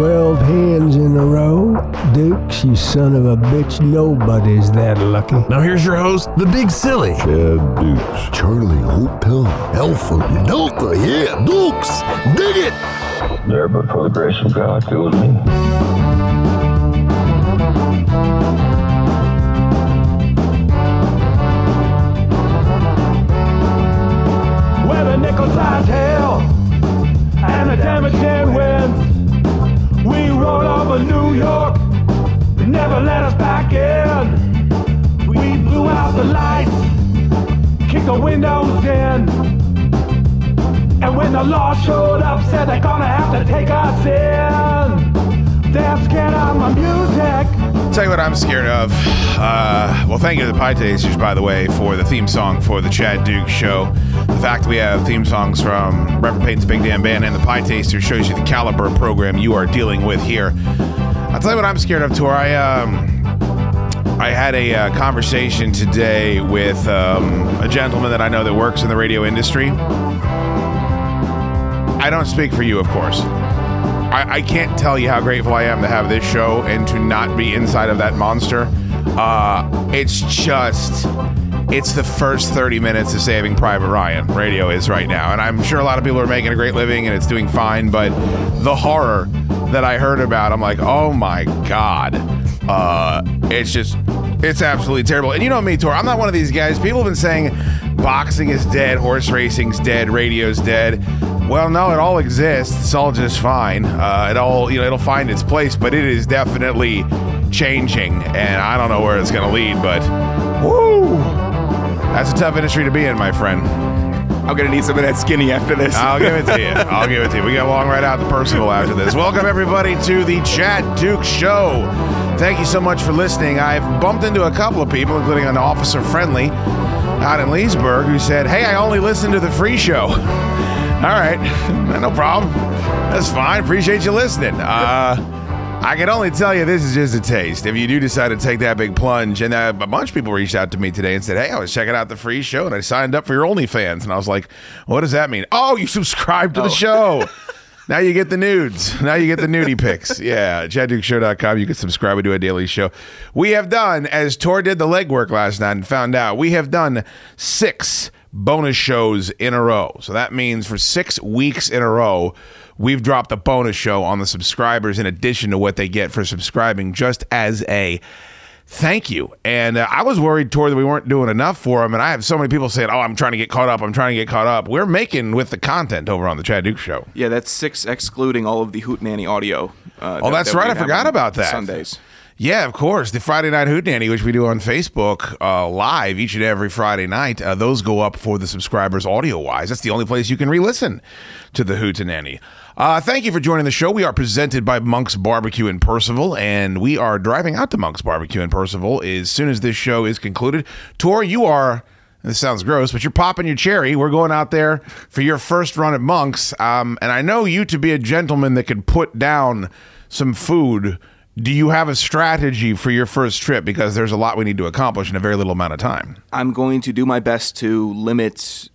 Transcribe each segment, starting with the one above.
Twelve hands in a row? Dukes, you son of a bitch, nobody's that lucky. Now here's your host, the Big Silly. Chad Dukes. Charlie Hotel. Alpha Delta. Yeah, Dukes. Dig it. There, but for the grace of God, go with me. Where the nickel size hell and the damaging wind. We rolled over New York, never let us back in. We blew out the lights, kicked the windows in. And when the law showed up, said they're gonna have to take us in. They're scared of my music. Tell you what I'm scared of. Uh, well, thank you to the Pietasters, by the way, for the theme song for the Chad Duke Show. The fact we have theme songs from Reverend Peyton's Big Damn Band and the Pie Taster shows you the caliber of program you are dealing with here. I'll tell you what I'm scared of, Tor. I um, I had a uh, conversation today with um, a gentleman that I know that works in the radio industry. I don't speak for you, of course. I, I can't tell you how grateful I am to have this show and to not be inside of that monster. Uh, it's just, it's the first 30 minutes of Saving Private Ryan. Radio is right now. And I'm sure a lot of people are making a great living and it's doing fine, but the horror that I heard about, I'm like, oh my God. Uh, it's just, it's absolutely terrible. And you know me, Tor, I'm not one of these guys. People have been saying boxing is dead, horse racing's dead, radio's dead. Well, no, it all exists. It's all just fine. Uh, it all, you know, it'll find its place, but it is definitely changing, and I don't know where it's going to lead. But that's a tough industry to be in, my friend. I'm gonna need some of that skinny after this. I'll give it to you. I'll give it to you. We got long right out the personal after this. Welcome everybody to the Chad Duke Show. Thank you so much for listening. I've bumped into a couple of people, including an officer friendly out in Leesburg, who said, "Hey, I only listen to the free show." All right, no problem. That's fine. Appreciate you listening. Uh, I can only tell you this is just a taste. If you do decide to take that big plunge, and uh, a bunch of people reached out to me today and said, "Hey, I was checking out the free show and I signed up for your OnlyFans," and I was like, "What does that mean?" Oh, you subscribe to the show. Now you get the nudes. Now you get the nudie pics. Yeah, ChadDukeShow.com. You can subscribe. Do a daily show. We have done, as Tor did the legwork last night and found out, we have done six bonus shows in a row. So that means for six weeks in a row, we've dropped a bonus show on the subscribers in addition to what they get for subscribing just as a thank you. And uh, I was worried, Tor, that we weren't doing enough for them. And I have so many people saying, oh, I'm trying to get caught up. I'm trying to get caught up. We're making with the content over on the Chad Duke Show. Yeah, that's six excluding all of the Hootenanny audio. Uh, Oh, that's that right. I forgot about that. Sundays. Yeah, of course. The Friday Night Hootenanny, which we do on Facebook uh, live each and every Friday night, uh, those go up for the subscribers audio wise. That's the only place you can re listen to the Hootenanny. Uh, thank you for joining the show. We are presented by Monk's Barbecue in Purcellville, and we are driving out to Monk's Barbecue in Purcellville as soon as this show is concluded. Tor, you are. This sounds gross, but you're popping your cherry. We're going out there for your first run at Monk's, um, and I know you to be a gentleman that could put down some food do you have a strategy for your first trip? Because there's a lot we need to accomplish in a very little amount of time. I'm going to do my best to limit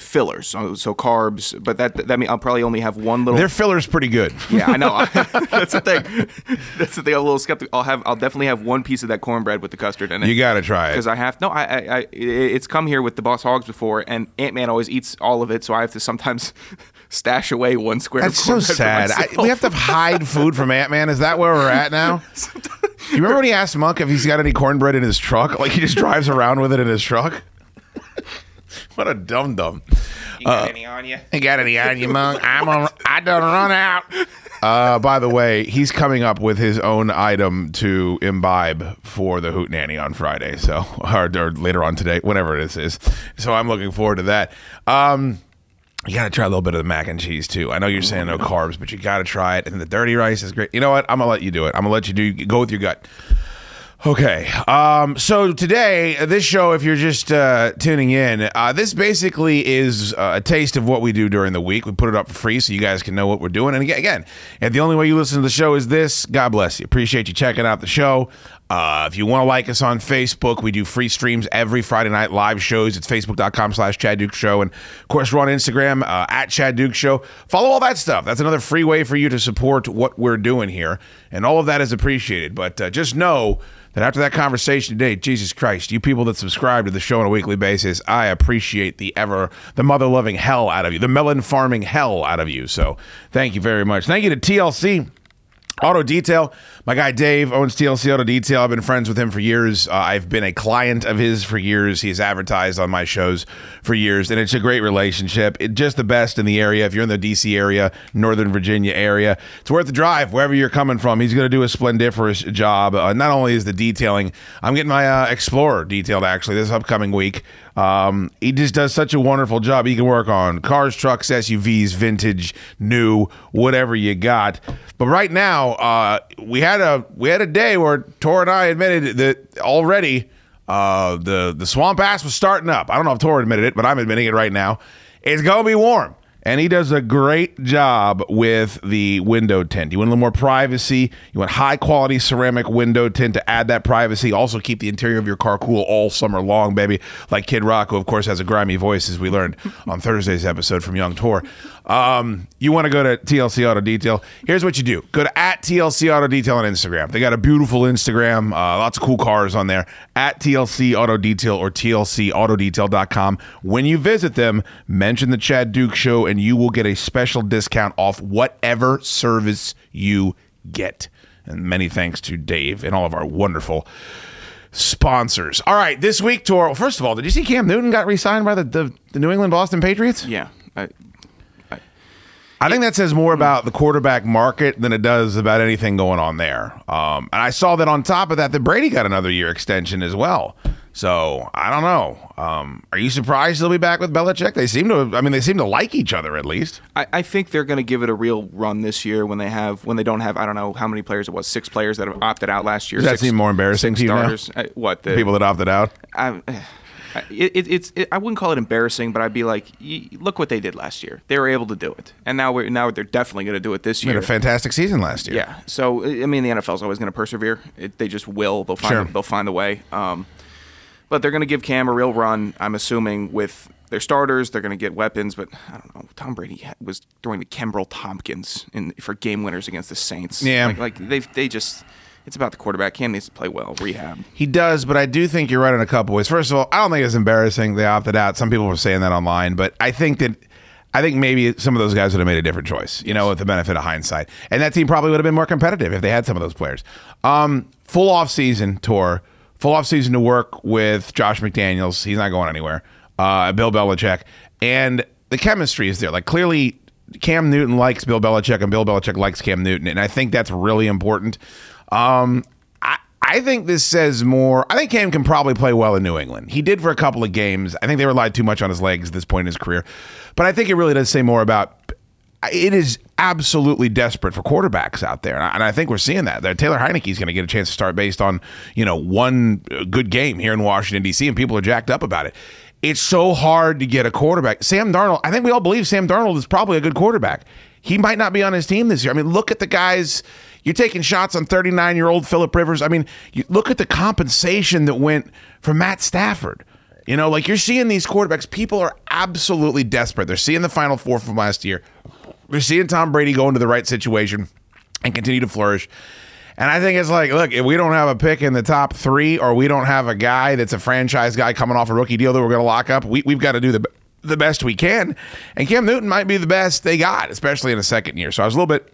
fillers, so, so carbs. But that that means I'll probably only have one little. Their filler's pretty good. Yeah, I know. That's the thing. That's the thing. I'm a little skeptical. I'll have. I'll definitely have one piece of that cornbread with the custard in it. You got to try it because I have. No, I, I, I. It's come here with the Boss Hogs before, and Ant Man always eats all of it, so I have to sometimes stash away one square. That's of so sad. I, we have to hide food from Ant Man. Is that where we're at now? you remember when he asked Monk if he's got any cornbread in his truck? Like he just drives around with it in his truck. what a dum dum. You got any on you? You got any on you, Monk? I'm on. I done run out. Uh, by the way, he's coming up with his own item to imbibe for the Hootenanny on Friday. So, or, or later on today, whenever it is. So I'm looking forward to that. Um, you got to try a little bit of the mac and cheese too. I know you're saying no carbs, but you got to try it. And the dirty rice is great. You know what? I'm gonna let you do it. I'm gonna let you do. Go with your gut. Okay. Um, so today, this show, if you're just uh, tuning in, uh, this basically is uh, a taste of what we do during the week. We put it up for free so you guys can know what we're doing. And again, again, if the only way you listen to the show is this, God bless you. Appreciate you checking out the show. Uh, if you want to like us on Facebook, we do free streams every Friday night, live shows. It's facebook.com slash Chad Duke Show. And of course, we're on Instagram uh, at Chad Duke Show. Follow all that stuff. That's another free way for you to support what we're doing here. And all of that is appreciated. But uh, just know that after that conversation today, Jesus Christ, you people that subscribe to the show on a weekly basis, I appreciate the ever, the mother loving hell out of you, the melon farming hell out of you. So thank you very much. Thank you to TLC. Auto Detail. My guy Dave owns TLC Auto Detail. I've been friends with him for years. Uh, I've been a client of his for years. He's advertised on my shows for years, and it's a great relationship. It, just the best in the area. If you're in the DC area, Northern Virginia area, it's worth the drive wherever you're coming from. He's going to do a splendiferous job. Uh, not only is the detailing, I'm getting my uh, Explorer detailed actually this upcoming week. Um, he just does such a wonderful job. He can work on cars, trucks, SUVs, vintage, new, whatever you got. But right now, uh, we had a we had a day where Tor and I admitted that already uh, the the swamp ass was starting up. I don't know if Tor admitted it, but I'm admitting it right now. It's gonna be warm. And he does a great job with the window tint. You want a little more privacy. You want high quality ceramic window tint to add that privacy. Also, keep the interior of your car cool all summer long, baby. Like Kid Rock, who, of course, has a grimy voice, as we learned on Thursday's episode from Young Tor. Um, you want to go to TLC Auto Detail. Here's what you do go to at TLC Auto Detail on Instagram. They got a beautiful Instagram, uh, lots of cool cars on there. At TLC Auto Detail or TLCAutodetail.com. When you visit them, mention the Chad Duke Show and you will get a special discount off whatever service you get. And many thanks to Dave and all of our wonderful sponsors. All right, this week Tor. First of all, did you see Cam Newton got re-signed by the, the, the New England Boston Patriots? Yeah. I, I think that says more about the quarterback market than it does about anything going on there. Um, and I saw that on top of that, that Brady got another year extension as well. So I don't know. Um, are you surprised they'll be back with Belichick? They seem to. I mean, they seem to like each other at least. I, I think they're going to give it a real run this year when they have when they don't have I don't know how many players it was six players that have opted out last year. Does that six, seem more embarrassing to you now? starters. Uh, what the People that opted out. I, it, it, it's it, I wouldn't call it embarrassing, but I'd be like, y- look what they did last year. They were able to do it, and now we're now they're definitely going to do it this They had year. a fantastic season last year. Yeah. So I mean, the NFL's always going to persevere. It, they just will. They'll find. Sure. They'll find a way. Um, but they're going to give Cam a real run. I'm assuming with their starters, they're going to get weapons. But I don't know. Tom Brady was throwing to Kenbrell Thompkins in for game winners against the Saints. Yeah. Like, like they they just. It's about the quarterback. Cam needs to play well. Rehab. He does, but I do think you're right in a couple ways. First of all, I don't think it's embarrassing they opted out. Some people were saying that online, but I think that I think maybe some of those guys would have made a different choice, you know, with the benefit of hindsight. And that team probably would have been more competitive if they had some of those players. Um, full off season Tor, full off season to work with Josh McDaniels. He's not going anywhere. Uh, Bill Belichick. And the chemistry is there. Like clearly Cam Newton likes Bill Belichick and Bill Belichick likes Cam Newton. And I think that's really important. Um, I, I think this says more. I think Cam can probably play well in New England. He did for a couple of games. I think they relied too much on his legs at this point in his career. But I think it really does say more about. It is absolutely desperate for quarterbacks out there, and I, think we're seeing that. That Taylor Heinicke is going to get a chance to start based on you know one good game here in Washington D.C. and people are jacked up about it. It's so hard to get a quarterback. Sam Darnold. I think we all believe Sam Darnold is probably a good quarterback. He might not be on his team this year. I mean, look at the guys. You're taking shots on 39 year old Philip Rivers. I mean, you look at the compensation that went for Matt Stafford. You know, like you're seeing these quarterbacks, people are absolutely desperate. They're seeing the final four from last year. They're seeing Tom Brady go into the right situation and continue to flourish. And I think it's like, look, if we don't have a pick in the top three, or we don't have a guy that's a franchise guy coming off a rookie deal that we're going to lock up, we, we've got to do the the best we can. And Cam Newton might be the best they got, especially in the second year. So I was a little bit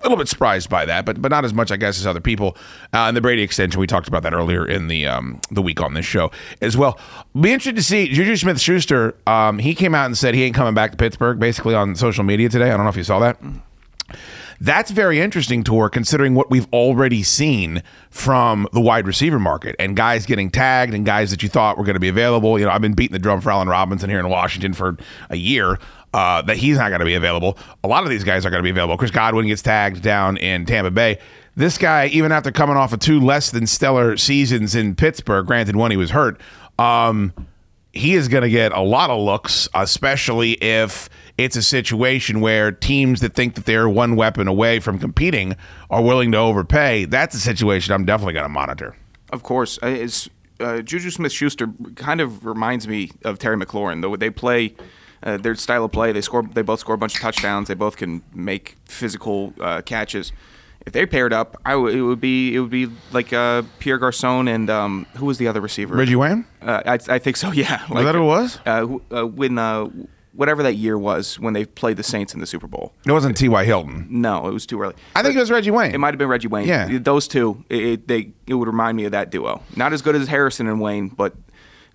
a little bit surprised by that, but but not as much, I guess, as other people. Uh, and the Brady extension, we talked about that earlier in the um, the week on this show as well. Be interested to see Juju Smith Schuster. Um, he came out and said he ain't coming back to Pittsburgh, basically on social media today. I don't know if you saw that. That's very interesting, Tor, considering what we've already seen from the wide receiver market and guys getting tagged and guys that you thought were going to be available. You know, I've been beating the drum for Allen Robinson here in Washington for a year. Uh, that he's not going to be available. A lot of these guys are going to be available. Chris Godwin gets tagged down in Tampa Bay. this guy, even after coming off of two less than stellar seasons in Pittsburgh, granted one he was hurt, um, he is going to get a lot of looks, especially if it's a situation where teams that think that they're one weapon away from competing are willing to overpay. That's a situation I'm definitely going to monitor. Of course, it's, uh, Juju Smith-Schuster kind of reminds me of Terry McLaurin. Though they play, uh, their style of play, they score. They both score a bunch of touchdowns. They both can make physical uh, catches. If they paired up, I w- it would be it would be like uh, Pierre Garcon and um, who was the other receiver? Reggie Wayne? Uh, I, I think so. Yeah. Was that it was? Uh, uh, when uh, whatever that year was when they played the Saints in the Super Bowl. It wasn't T.Y. Hilton. No, it was too early. I think it was Reggie Wayne. It might have been Reggie Wayne. Yeah. those two. It, it, they it would remind me of that duo. Not as good as Harrison and Wayne, but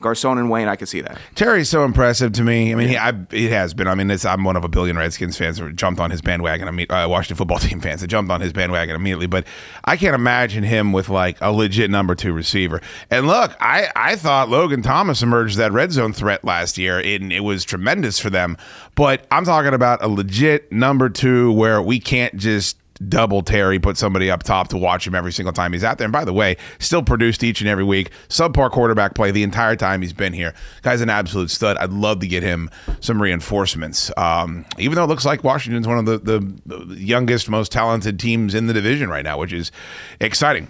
Garcon and Wayne, I could see that. Terry's so impressive to me. I mean, he, I, it has been. I mean, it's, I'm one of a billion Redskins fans who jumped on his bandwagon. I mean, uh, Washington football team fans that jumped on his bandwagon immediately. But I can't imagine him with like a legit number two receiver. And look, I, I thought Logan Thomas emerged that red zone threat last year, and it was tremendous for them. But I'm talking about a legit number two where we can't just double Terry, put somebody up top to watch him every single time he's out there. And by the way, still produced each and every week. Subpar quarterback play the entire time he's been here. Guy's an absolute stud. I'd love to get him some reinforcements. Um, even though it looks like Washington's one of the, the, youngest, most talented teams in the division right now, which is exciting.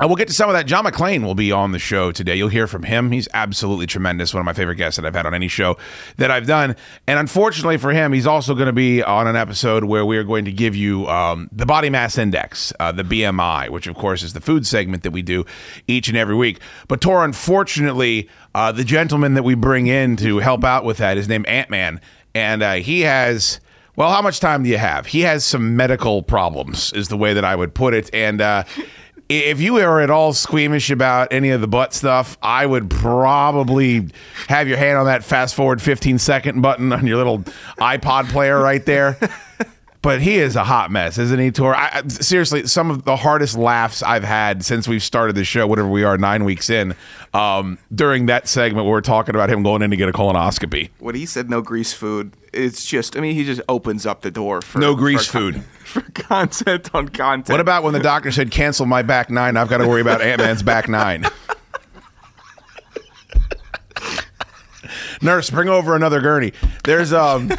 Uh, we'll get to some of that. John McClain will be on the show today. You'll hear from him. He's absolutely tremendous. One of my favorite guests that I've had on any show that I've done. And unfortunately for him, he's also going to be on an episode where we are going to give you um, the body mass index, uh, the BMI, which of course is the food segment that we do each and every week. But Tor, unfortunately, uh, the gentleman that we bring in to help out with that is named Ant Man, and uh, he has. Well, how much time do you have? He has some medical problems, is the way that I would put it. And uh, if you are at all squeamish about any of the butt stuff, I would probably have your hand on that fast forward 15 second button on your little iPod player right there. But he is a hot mess, isn't he, Tor? I, I- seriously, some of the hardest laughs I've had since we've started the show, whatever we are, nine weeks in, um, during that segment where we're talking about him going in to get a colonoscopy. When he said no grease food, it's just I mean he just opens up the door for No grease for con- food. for content on content. What about when the doctor said, cancel my back nine? I've got to worry about Ant Man's back nine. Nurse, bring over another gurney. There's um,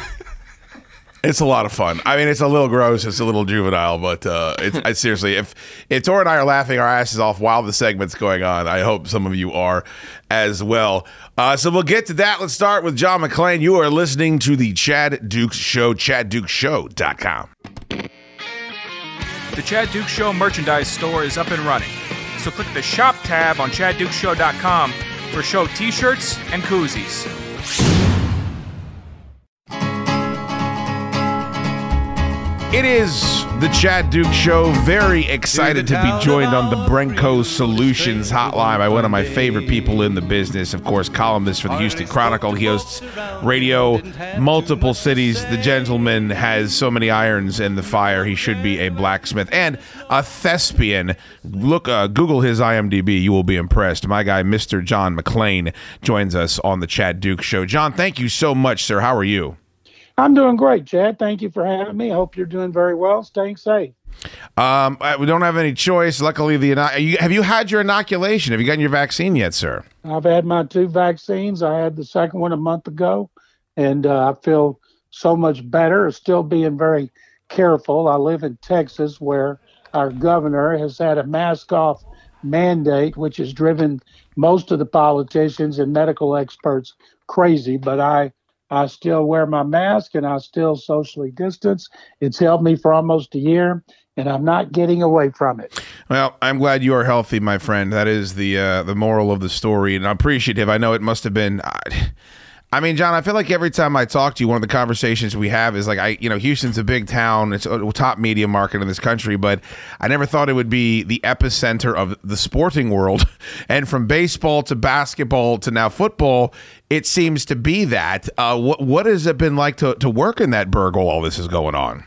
it's a lot of fun. I mean, it's a little gross, it's a little juvenile, but uh, it's I, seriously, if if Tor and I are laughing our asses off while the segment's going on, I hope some of you are as well. Uh, so we'll get to that. Let's start with John McClain. You are listening to the Chad Dukes Show, ChadDukesShow.com. The Chad Duke Show merchandise store is up and running. So click the shop tab on chaddukeshow.com for show t-shirts and koozies. It is the Chad Duke Show. Very excited to be joined on the Brenco Solutions hotline by one of my favorite people in the business. Of course, columnist for the Houston Chronicle. He hosts radio, multiple cities. The gentleman has so many irons in the fire. He should be a blacksmith and a thespian. Look, uh, Google his IMDb. You will be impressed. My guy, Mr. John McClain, joins us on the Chad Duke Show. John, thank you so much, sir. How are you? I'm doing great, Chad. Thank you for having me. I hope you're doing very well, staying safe. Um, I- we don't have any choice. Luckily, the you, have you had your inoculation? Have you gotten your vaccine yet, sir? I've had my two vaccines. I had the second one a month ago, and uh, I feel so much better. Still being very careful. I live in Texas, where our governor has had a mask off mandate, which has driven most of the politicians and medical experts crazy. But I I still wear my mask and I still socially distance. It's helped me for almost a year, and I'm not getting away from it. Well, I'm glad you are healthy, my friend. That is the uh, the moral of the story, and I'm appreciative. I know it must have been. I mean, John, I feel like every time I talk to you, one of the conversations we have is like, I, you know, Houston's a big town. It's a top media market in this country, but I never thought it would be the epicenter of the sporting world. And from baseball to basketball to now football, it seems to be that. Uh, what what has it been like to, to work in that burg while all this is going on?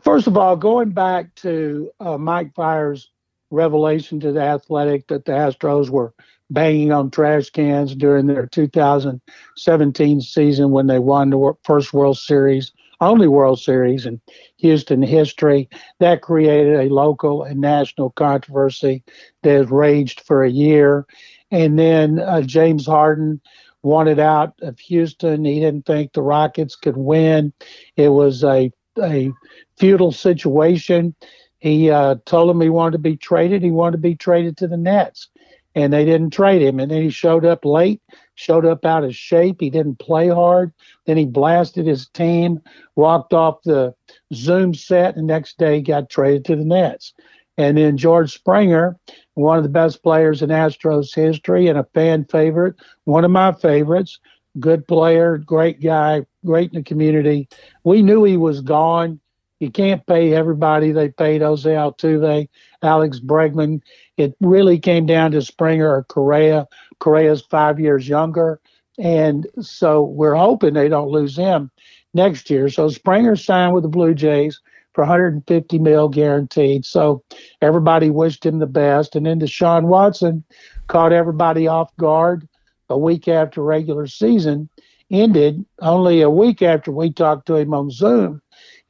First of all, going back to uh, Mike Fiers' revelation to the Athletic that the Astros were banging on trash cans during their 2017 season when they won the first World Series. only World Series in Houston history. That created a local and national controversy that has raged for a year. And then uh, James Harden wanted out of Houston. He didn't think the Rockets could win. It was a a feudal situation. He uh, told him he wanted to be traded. He wanted to be traded to the Nets, and they didn't trade him. And then he showed up late, showed up out of shape. He didn't play hard. Then he blasted his team, walked off the Zoom set, and next day got traded to the Nets. And then George Springer, one of the best players in Astros history and a fan favorite, one of my favorites, good player, great guy, great in the community. We knew he was gone. You can't pay everybody. They paid Jose Altuve, Alex Bregman. It really came down to Springer or Correa. Correa's five years younger. And so we're hoping they don't lose him next year. So Springer signed with the Blue Jays for 150 mil guaranteed. So everybody wished him the best. And then Deshaun Watson caught everybody off guard a week after regular season ended, only a week after we talked to him on Zoom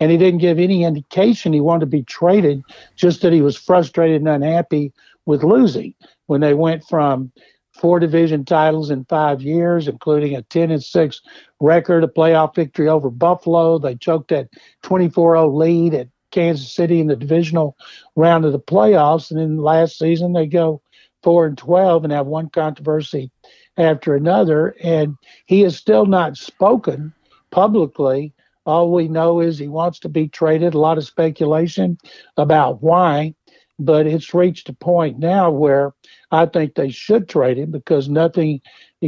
and he didn't give any indication he wanted to be traded, just that he was frustrated and unhappy with losing when they went from four division titles in five years, including a 10 and 6 record, a playoff victory over Buffalo. They choked that 24 0 lead at Kansas City in the divisional round of the playoffs. And then last season, they go 4 and 12 and have one controversy after another. And he has still not spoken publicly all we know is he wants to be traded. A lot of speculation about why, but it's reached a point now where I think they should trade him because nothing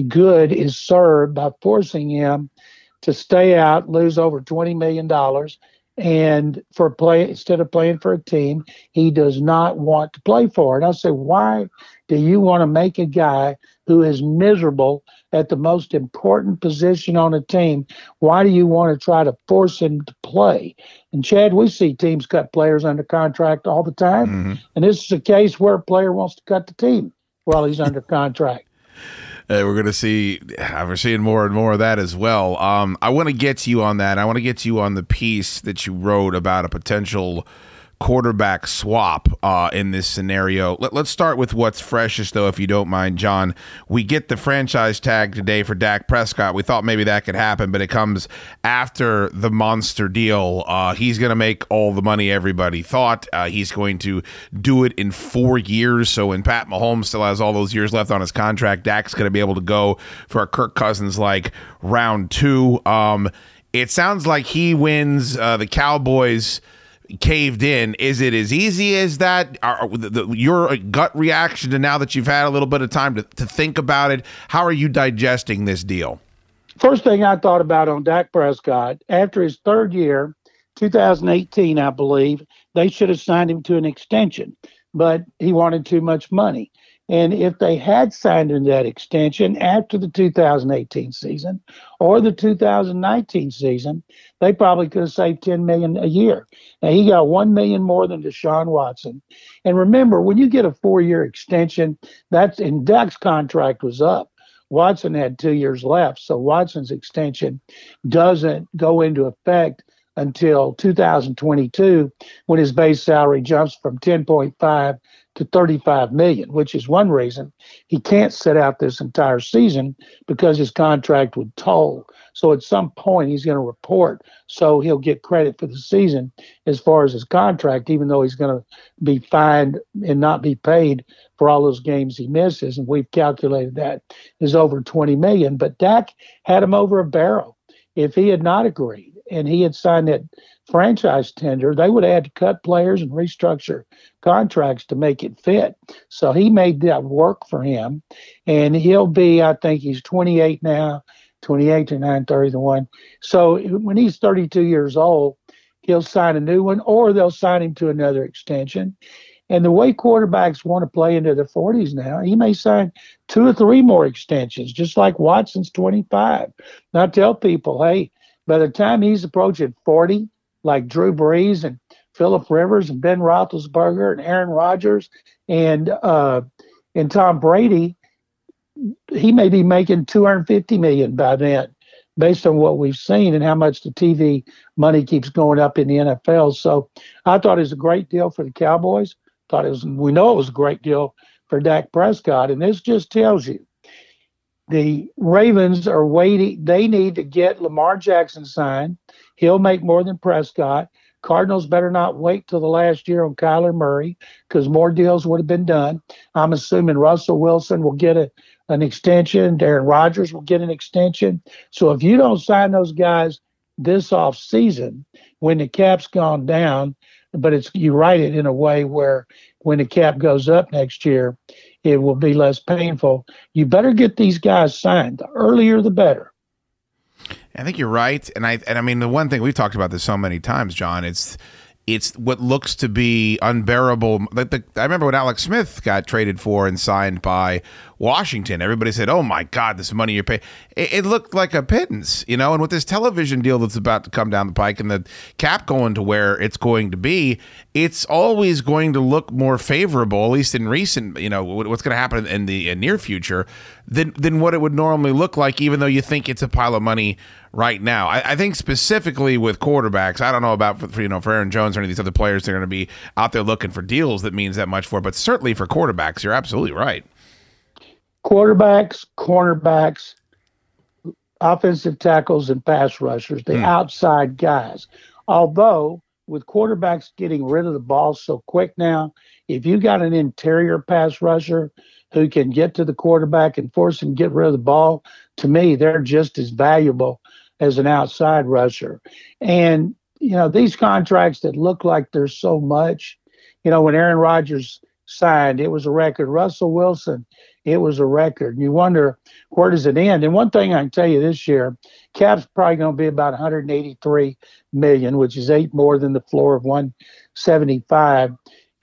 good is served by forcing him to stay out, lose over $20 million, and for play instead of playing for a team he does not want to play for. And I say, why do you want to make a guy who is miserable at the most important position on a team? Why do you want to try to force him to play? And Chad, we see teams cut players under contract all the time, mm-hmm. and this is a case where a player wants to cut the team while he's under contract. Uh, we're going to see, we're seeing more and more of that as well. Um, I want to get to you on that. I want to get to you on the piece that you wrote about a potential quarterback swap uh, in this scenario. Let, us start with what's freshest, though, if you don't mind, John. We get the franchise tag today for Dak Prescott. We thought maybe that could happen, but it comes after the monster deal. Uh, he's going to make all the money everybody thought. Uh, he's going to do it in four years. So when Pat Mahomes still has all those years left on his contract, Dak's going to be able to go for a Kirk Cousins like round two. Um, it sounds like he wins uh, the Cowboys caved in. Is it as easy as that? Are, the, the, your gut reaction to now that you've had a little bit of time to, to think about it, how are you digesting this deal? First thing I thought about on Dak Prescott, after his third year, 2018, I believe, they should have signed him to an extension, but he wanted too much money. And if they had signed in that extension after the 2018 season or the 2019 season, they probably could have saved 10 million a year. Now he got 1 million more than Deshaun Watson. And remember, when you get a four-year extension, that's in Dak's contract was up. Watson had two years left, so Watson's extension doesn't go into effect until 2022 when his base salary jumps from 10.5 to 35 million, which is one reason he can't sit out this entire season because his contract would toll. So at some point he's going to report, so he'll get credit for the season as far as his contract, even though he's going to be fined and not be paid for all those games he misses. And we've calculated that is over 20 million. But Dak had him over a barrel. If he had not agreed and he had signed that franchise tender, they would have had to cut players and restructure contracts to make it fit. So he made that work for him. And he'll be, I think he's 28 now, 28 to 931. So when he's 32 years old, he'll sign a new one or they'll sign him to another extension. And the way quarterbacks want to play into their 40s now, he may sign two or three more extensions, just like Watson's 25. And I tell people, hey, by the time he's approaching 40, like Drew Brees and Philip Rivers and Ben Roethlisberger and Aaron Rodgers and uh, and Tom Brady, he may be making 250 million by then. based on what we've seen and how much the TV money keeps going up in the NFL. So I thought it was a great deal for the Cowboys. Thought it was we know it was a great deal for Dak Prescott. And this just tells you the Ravens are waiting. They need to get Lamar Jackson signed. He'll make more than Prescott. Cardinals better not wait till the last year on Kyler Murray because more deals would have been done. I'm assuming Russell Wilson will get a, an extension. Aaron Rodgers will get an extension. So if you don't sign those guys this off season, when the cap's gone down, but it's you write it in a way where when the cap goes up next year, it will be less painful. You better get these guys signed. The earlier, the better. I think you're right, and I and I mean the one thing we've talked about this so many times, John. It's it's what looks to be unbearable. Like the, I remember when Alex Smith got traded for and signed by Washington. Everybody said, "Oh my God, this money you're paying." It, it, looked like a pittance, you know. And with this television deal that's about to come down the pike and the cap going to where it's going to be, it's always going to look more favorable, at least in recent, you know, what's going to happen in the near future than than what it would normally look like, even though you think it's a pile of money right now. I, I think specifically with quarterbacks, I don't know about for, you know for Aaron Jones or any of these other players, they're going to be out there looking for deals that means that much for. But certainly for quarterbacks, you're absolutely right. Quarterbacks, cornerbacks, offensive tackles, and pass rushers, the hmm. outside guys. Although with quarterbacks getting rid of the ball so quick now, if you got an interior pass rusher who can get to the quarterback and force him to get rid of the ball, to me, they're just as valuable as an outside rusher. And, you know, these contracts that look like there's so much, you know, when Aaron Rodgers signed, it was a record. Russell Wilson, it was a record. You wonder where does it end? And one thing I can tell you this year, cap's probably going to be about 183 million, which is eight more than the floor of 175.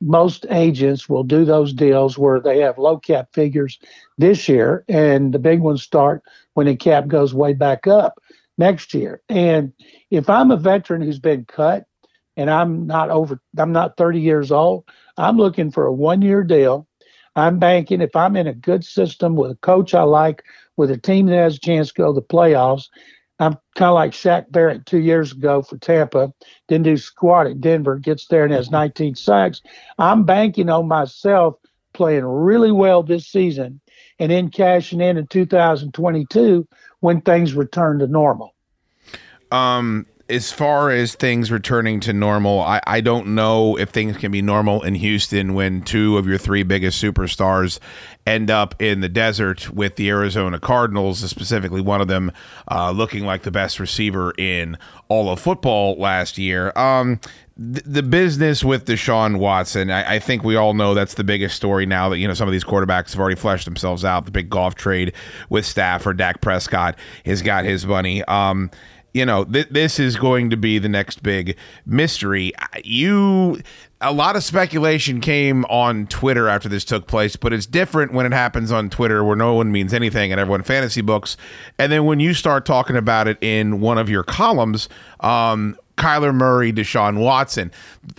Most agents will do those deals where they have low cap figures this year, and the big ones start when the cap goes way back up next year. And if I'm a veteran who's been cut and I'm not over, I'm not 30 years old, I'm looking for a one year deal. I'm banking if I'm in a good system with a coach I like, with a team that has a chance to go to the playoffs. I'm kind of like Shaq Barrett two years ago for Tampa. Didn't do squat at Denver, gets there and has mm-hmm. 19 sacks. I'm banking on myself playing really well this season and then cashing in in 2022 when things return to normal. Um, as far as things returning to normal, I, I don't know if things can be normal in Houston when two of your three biggest superstars end up in the desert with the Arizona Cardinals, specifically one of them uh, looking like the best receiver in all of football last year. Um, the business with Deshaun Watson, I, I, think we all know that's the biggest story now that, you know, some of these quarterbacks have already fleshed themselves out. The big Goff trade with Stafford, or Dak Prescott has got his money. Um, you know, th- this is going to be the next big mystery. You, a lot of speculation came on Twitter after this took place, but it's different when it happens on Twitter where no one means anything and everyone fantasy books. And then when you start talking about it in one of your columns, um, Kyler Murray, Deshaun Watson.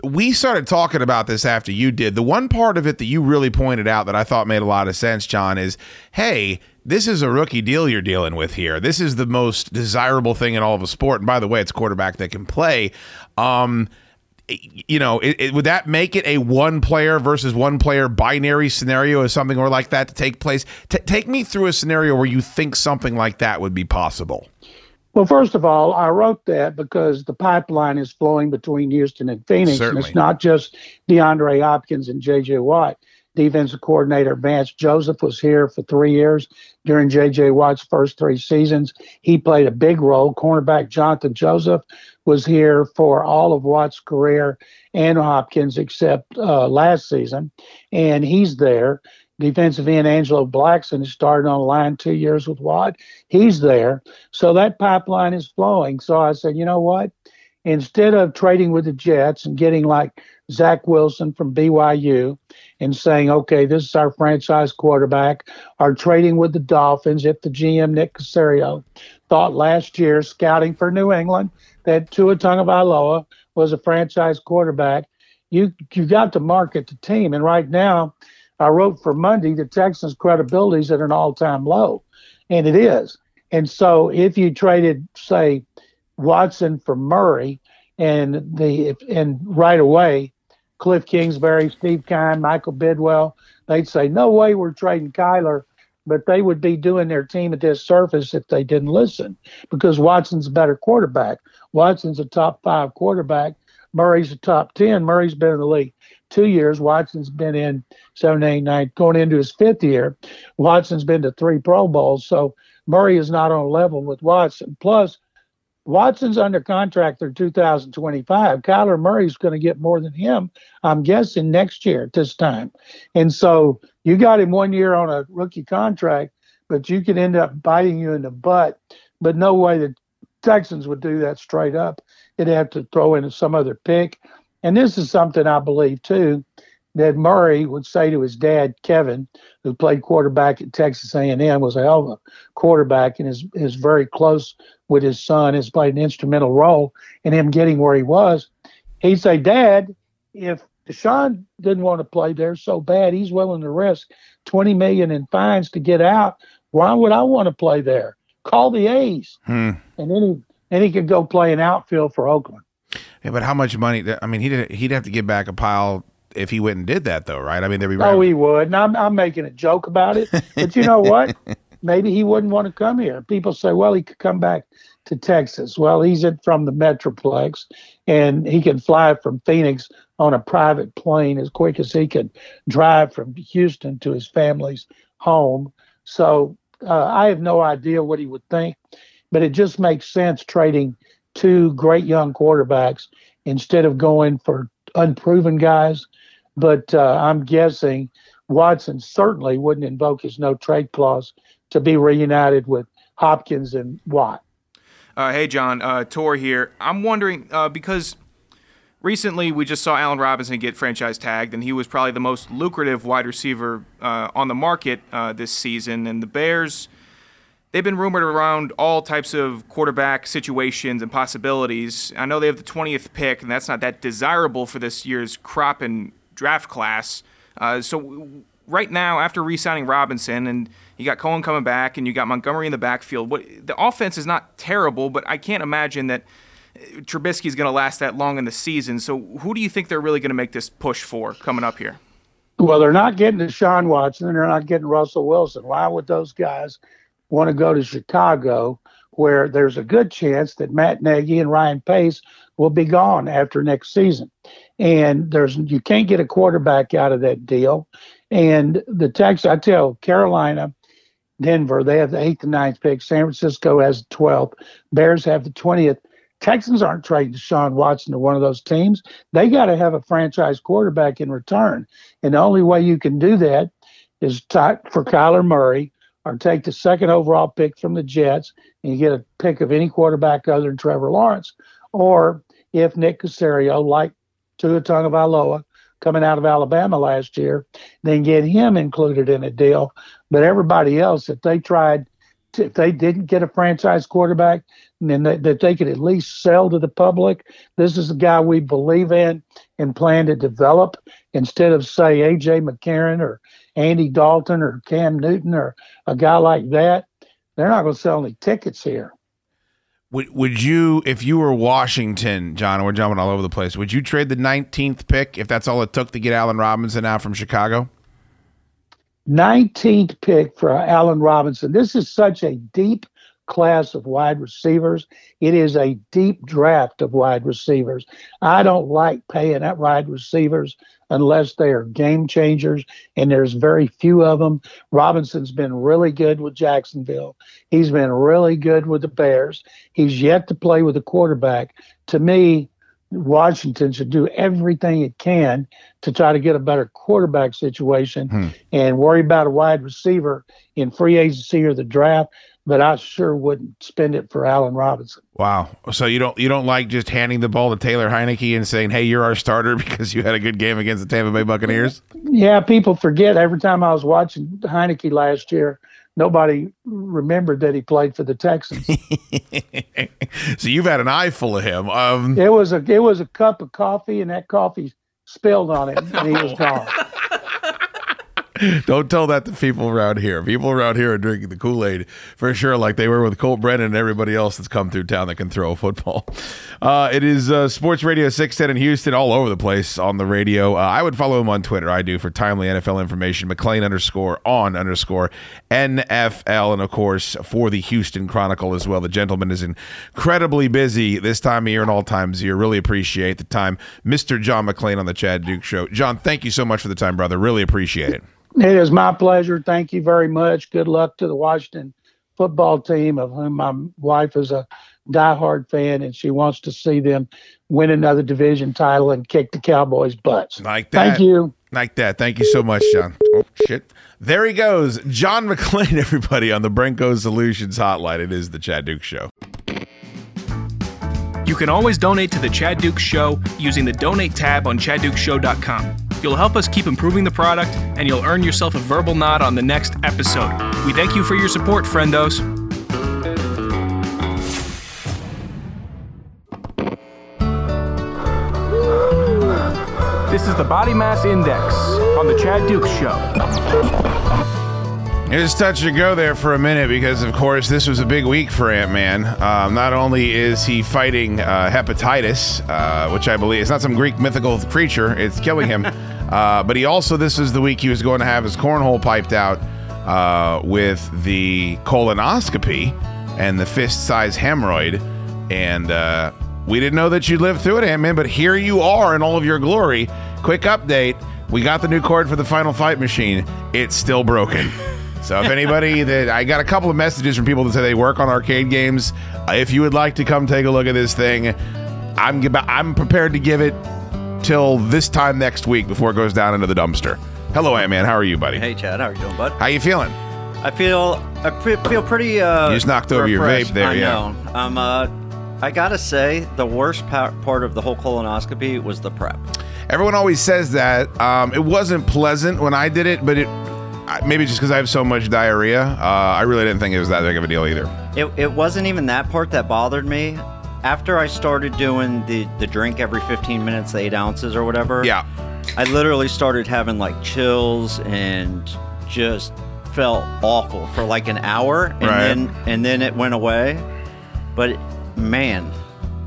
We started talking about this after you did. The one part of it that you really pointed out that I thought made a lot of sense, John, is hey, this is a rookie deal you're dealing with here. This is the most desirable thing in all of a sport. And by the way, it's quarterback that can play. Um, you know, it, it, would that make it a one player versus one player binary scenario or something or like that to take place? T- take me through a scenario where you think something like that would be possible. Well, first of all, I wrote that because the pipeline is flowing between Houston and Phoenix. Certainly. And it's not just DeAndre Hopkins and J.J. Watt defensive coordinator Vance Joseph was here for three years during J.J. Watt's first three seasons. He played a big role. Cornerback Johnathan Joseph was here for all of Watt's career and Hopkins except uh, last season, and he's there. Defensive end Angelo Blackson started on the line two years with Watt. He's there. So that pipeline is flowing. So I said, you know what? Instead of trading with the Jets and getting like Zach Wilson from BYU and saying, okay, this is our franchise quarterback, or trading with the Dolphins if the GM Nick Caserio thought last year, scouting for New England, that Tua Tagovailoa was a franchise quarterback. You you got to market the team, and right now, I wrote for Monday the Texans' credibility is at an all-time low, and it is. And so if you traded, say, Watson for Murray, and the and right away, Cliff Kingsbury, Steve Keim, Michael Bidwill, they'd say, no way we're trading Kyler, but they would be doing their team a disservice if they didn't listen because Watson's a better quarterback. Watson's a top five quarterback. Murray's a top 10. Murray's been in the league two years. Watson's been in seven, eight, nine, going into his fifth year. Watson's been to three Pro Bowls. So Murray is not on a level with Watson. Plus, Watson's under contract through 2025. Kyler Murray's going to get more than him, I'm guessing, next year at this time. And so you got him one year on a rookie contract, but you could end up biting you in the butt. But no way the Texans would do that straight up. They'd have to throw in some other pick. And this is something I believe, too, that Murray would say to his dad, Kevin, who played quarterback at Texas A&M, was a hell of a quarterback and is, is very close with his son, has played an instrumental role in him getting where he was. He'd say, Dad, if Deshaun didn't want to play there so bad, he's willing to risk 20 million in fines to get out. Why would I want to play there? Call the A's, Hmm. and then he and he could go play an outfield for Oakland. Yeah, but how much money? I mean, he'd he'd have to give back a pile if he went and did that, though, right? I mean, there'd be Right. Oh, he would. And I'm, I'm making a joke about it. But you know what? Maybe he wouldn't want to come here. People say, well, he could come back to Texas. Well, he's in from the Metroplex and he can fly from Phoenix on a private plane as quick as he could drive from Houston to his family's home. So uh, I have no idea what he would think, but it just makes sense trading two great young quarterbacks instead of going for unproven guys. But uh, I'm guessing Watson certainly wouldn't invoke his no trade clause to be reunited with Hopkins and Watt. Uh, hey, John, uh, Tor here. I'm wondering uh, because recently we just saw Allen Robinson get franchise tagged, and he was probably the most lucrative wide receiver uh, on the market uh, this season. And the Bears, they've been rumored around all types of quarterback situations and possibilities. I know they have the 20th pick, and that's not that desirable for this year's crop and draft class. Uh, so right now, after re-signing Robinson, and you got Cohen coming back, and you got Montgomery in the backfield, what the offense is not terrible, but I can't imagine that Trubisky is going to last that long in the season. So who do you think they're really going to make this push for coming up here? Well, they're not getting Deshaun Watson and they're not getting Russell Wilson. Why would those guys want to go to Chicago where there's a good chance that Matt Nagy and Ryan Pace will be gone after next season? And there's you can't get a quarterback out of that deal. And the Texans, I tell Carolina, Denver, they have the eighth and ninth pick. San Francisco has the 12th. Bears have the 20th. Texans aren't trading Deshaun Watson to one of those teams. They got to have a franchise quarterback in return. And the only way you can do that is for Kyler Murray or take the second overall pick from the Jets and you get a pick of any quarterback other than Trevor Lawrence. Or if Nick Caserio, like Tua Tagovailoa, coming out of Alabama last year, then get him included in a deal. But everybody else, if they tried, if they didn't get a franchise quarterback, then that, that they could at least sell to the public. This is a guy we believe in and plan to develop instead of say AJ McCarron or Andy Dalton or Cam Newton or a guy like that. They're not going to sell any tickets here. Would would you, if you were Washington, John, we're jumping all over the place, would you trade the 19th pick if that's all it took to get Allen Robinson out from Chicago? 19th pick for Allen Robinson. This is such a deep class of wide receivers. It is a deep draft of wide receivers. I don't like paying at wide receivers unless they are game changers, and there's very few of them. Robinson's been really good with Jacksonville. He's been really good with the Bears. He's yet to play with a quarterback. To me, Washington should do everything it can to try to get a better quarterback situation Hmm. and worry about a wide receiver in free agency or the draft. But I sure wouldn't spend it for Allen Robinson. Wow. So you don't you don't like just handing the ball to Taylor Heinicke and saying, "Hey, you're our starter because you had a good game against the Tampa Bay Buccaneers"? Yeah, people forget every time I was watching Heinicke last year, nobody remembered that he played for the Texans. so you've had an eye full of him. Um, it was a it was a cup of coffee, and that coffee spilled on him, and he was gone. Don't tell that to people around here. People around here are drinking the Kool Aid for sure, like they were with Colt Brennan and everybody else that's come through town that can throw a football. Uh, it is uh, Sports Radio 610 in Houston, all over the place on the radio. Uh, I would follow him on Twitter. I do for timely NFL information. McClain underscore on underscore NFL. And of course, for the Houston Chronicle as well. The gentleman is incredibly busy this time of year and all times of year. Really appreciate the time. Mr. John McClain on the Chad Duke Show. John, thank you so much for the time, brother. Really appreciate it. It is my pleasure. Thank you very much. Good luck to the Washington football team, of whom my wife is a diehard fan, and she wants to see them win another division title and kick the Cowboys' butts. Like that. Thank you. Like that. Thank you so much, John. Oh, shit. There he goes. John McClain, everybody, on the Brenco Solutions hotline. It is the Chad Dukes Show. You can always donate to the Chad Dukes Show using the donate tab on chaddukeshow.com. You'll help us keep improving the product, and you'll earn yourself a verbal nod on the next episode. We thank you for your support, friendos. This is the Body Mass Index on the Chad Dukes Show. Just touch and go there for a minute because, of course, this was a big week for Ant Man. Um, not only is he fighting uh, hepatitis, uh, which I believe is not some Greek mythical creature, it's killing him, uh, but he also, this is the week he was going to have his cornhole piped out uh, with the colonoscopy and the fist size hemorrhoid. And uh, we didn't know that you'd live through it, Ant Man, but here you are in all of your glory. Quick update we got the new cord for the Final Fight machine, it's still broken. So if anybody that I got a couple of messages from people that say they work on arcade games, if you would like to come take a look at this thing, I'm I'm prepared to give it till this time next week before it goes down into the dumpster. Hello, Ant Man. How are you, buddy? Hey, Chad. How are you doing, bud? How you feeling? I feel I fe- feel pretty. Uh, You just knocked over your refreshed. vape there, I yeah. know. Um, uh, I gotta say, the worst pa- part of the whole colonoscopy was the prep. Everyone always says that. Um, it wasn't pleasant when I did it, but it maybe just because I have so much diarrhea, uh, I really didn't think it was that big of a deal either. It, it wasn't even that part that bothered me. After I started doing the, the drink every 15 minutes, the eight ounces or whatever. Yeah. I literally started having like chills and just felt awful for like an hour, and Right. then and then it went away. But man,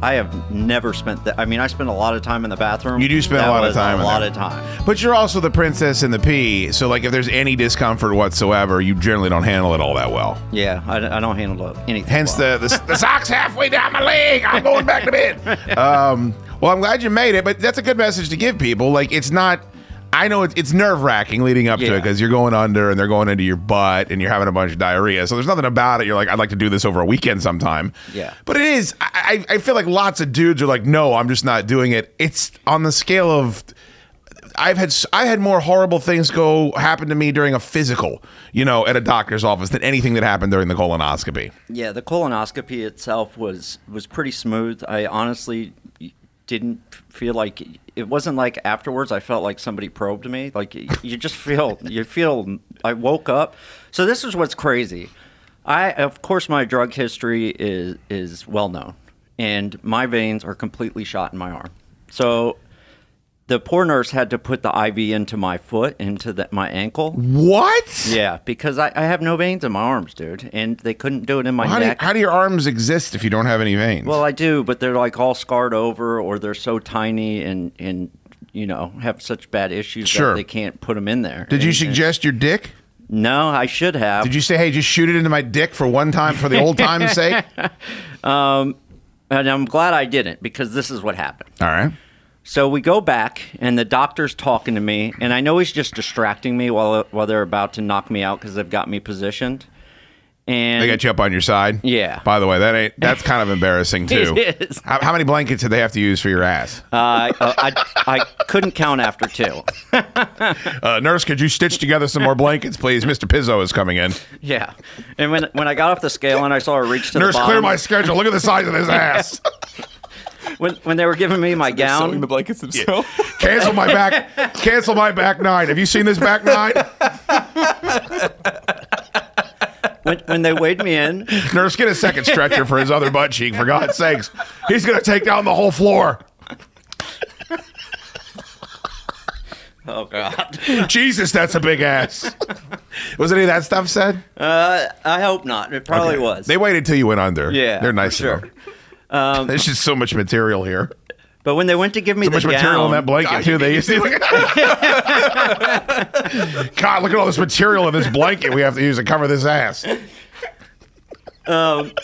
I have never spent that. I mean, I spent a lot of time in the bathroom. You do spend That a lot of time A in lot there. of time. But you're also the princess in the pea, so like if there's any discomfort whatsoever, you generally don't handle it all that well. Yeah, I, I don't handle anything. Hence well. the, the the socks halfway down my leg. I'm going back to bed. Um, well, I'm glad you made it, but that's a good message to give people. Like it's not. I know it's, it's nerve wracking leading up to it because you're going under and they're going into your butt and you're having a bunch of diarrhea. So there's nothing about it. You're like, I'd like to do this over a weekend sometime. Yeah. But it is. I, I feel like lots of dudes are like, no, I'm just not doing it. It's on the scale of. I've had I had more horrible things go happen to me during a physical, you know, at a doctor's office than anything that happened during the colonoscopy. Yeah, the colonoscopy itself was was pretty smooth. I honestly didn't feel like it wasn't like afterwards. I felt like somebody probed me. Like you just feel you feel. I woke up. So this is what's crazy. I of course my drug history is is well known, and my veins are completely shot in my arm. So. The poor nurse had to put the IV into my foot, into the, my ankle. What? Yeah, because I, I have no veins in my arms, dude, and they couldn't do it in my how, do you, neck. how do your arms exist if you don't have any veins? Well, I do, but they're like all scarred over, or they're so tiny and and you know have such bad issues Sure. that they can't put them in there. Did you And- suggest your dick? No, I should have. Did you say, hey, just shoot it into my dick for one time, for the old time's sake? Um, and I'm glad I didn't because this is what happened. All right. So we go back, and the doctor's talking to me, and I know he's just distracting me while while they're about to knock me out because they've got me positioned. And They got you up on your side. Yeah. By the way, that ain't that's kind of embarrassing too. It is. How, how many blankets did they have to use for your ass? Uh, I, I couldn't count after two. Uh, nurse, could you stitch together some more blankets, please? Mr. Pizzo is coming in. Yeah, and when when I got off the scale and I saw her reach to Nurse, the bottom, Nurse, clear my schedule. Look at the size of his ass. When when they were giving me my gown, Sewing the blankets themselves. Cancel my back. Cancel my back nine. Have you seen this back nine? when, when they weighed me in, Nurse, get a second stretcher for his other butt cheek. For God's sakes, he's gonna take down the whole floor. Oh God. Jesus, that's a big ass. was any of that stuff said? Uh, I hope not. It probably Okay. was. They waited till you went under. Yeah, they're nice. for sure. Know. There's just so much material here. But when they went to give me So the much material in that blanket too. They used to. God, look at all this material in this blanket we have to use to cover this ass. Um,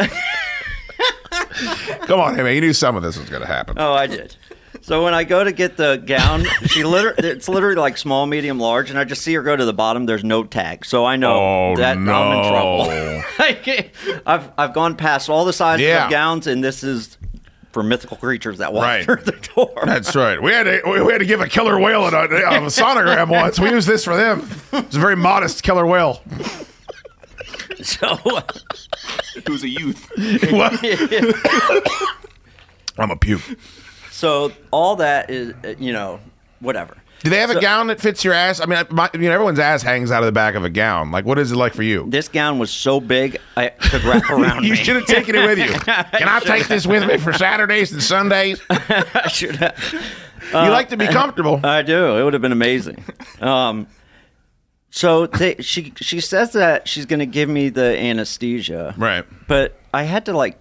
Come on, hey man, you knew some of this was going to happen. oh, I did. So when I go to get the gown, she literally it's literally like small, medium, large, and I just see her go to the bottom. There's no tag, so I know Oh, that I'm in trouble. I've I've gone past all the sizes Yeah. of gowns, and this is for mythical creatures that walk Right. through the door. That's right. We had to we we had to give a killer whale a, a sonogram once. We used this for them. It's a very modest killer whale. So uh, He was a youth. What? I'm a puke. So all that is uh, you know whatever. Do they have a gown that fits your ass? I mean, my, you know, everyone's ass hangs out of the back of a gown. Like, what is it like for you? This gown was so big I could wrap around You should have taken it with you. Can I take this with me for Saturdays and Sundays? I should have. You like to be comfortable. I do. It would have been amazing. Um, so they, she she says that she's going to give me the anesthesia, Right. But I had to like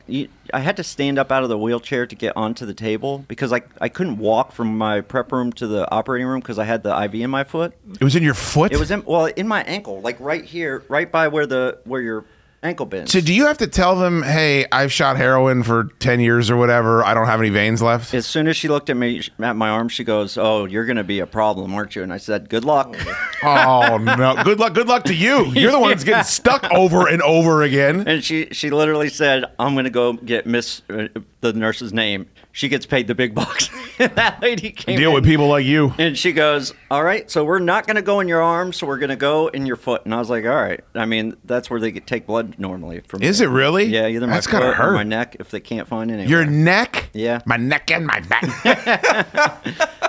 I had to stand up out of the wheelchair to get onto the table because I I couldn't walk from my prep room to the operating room because I had the IV in my foot. It was in your foot. It was in well in my ankle, like right here, right by where the where your ankle bends. So, do you have to tell them, "Hey, I've shot heroin for ten years or whatever. I don't have any veins left"? As soon as she looked at me at my arm, she goes, "Oh, you're going to be a problem, aren't you?" And I said, "Good luck." Oh no! Good luck. Good luck to you. You're the one that's getting stuck over and over again. And she she literally said, "I'm going to go get Miss uh, the nurse's name. She gets paid the big bucks." that lady came Deal in, with people like you. and she goes, "All right, so we're not going to go in your arm, so we're going to go in your foot." And I was like, "All right." I mean, that's where they get, take blood normally from. Is it really? Yeah, either my That's foot or hurt. my neck if they can't find it. Your neck? Yeah. My neck and my back.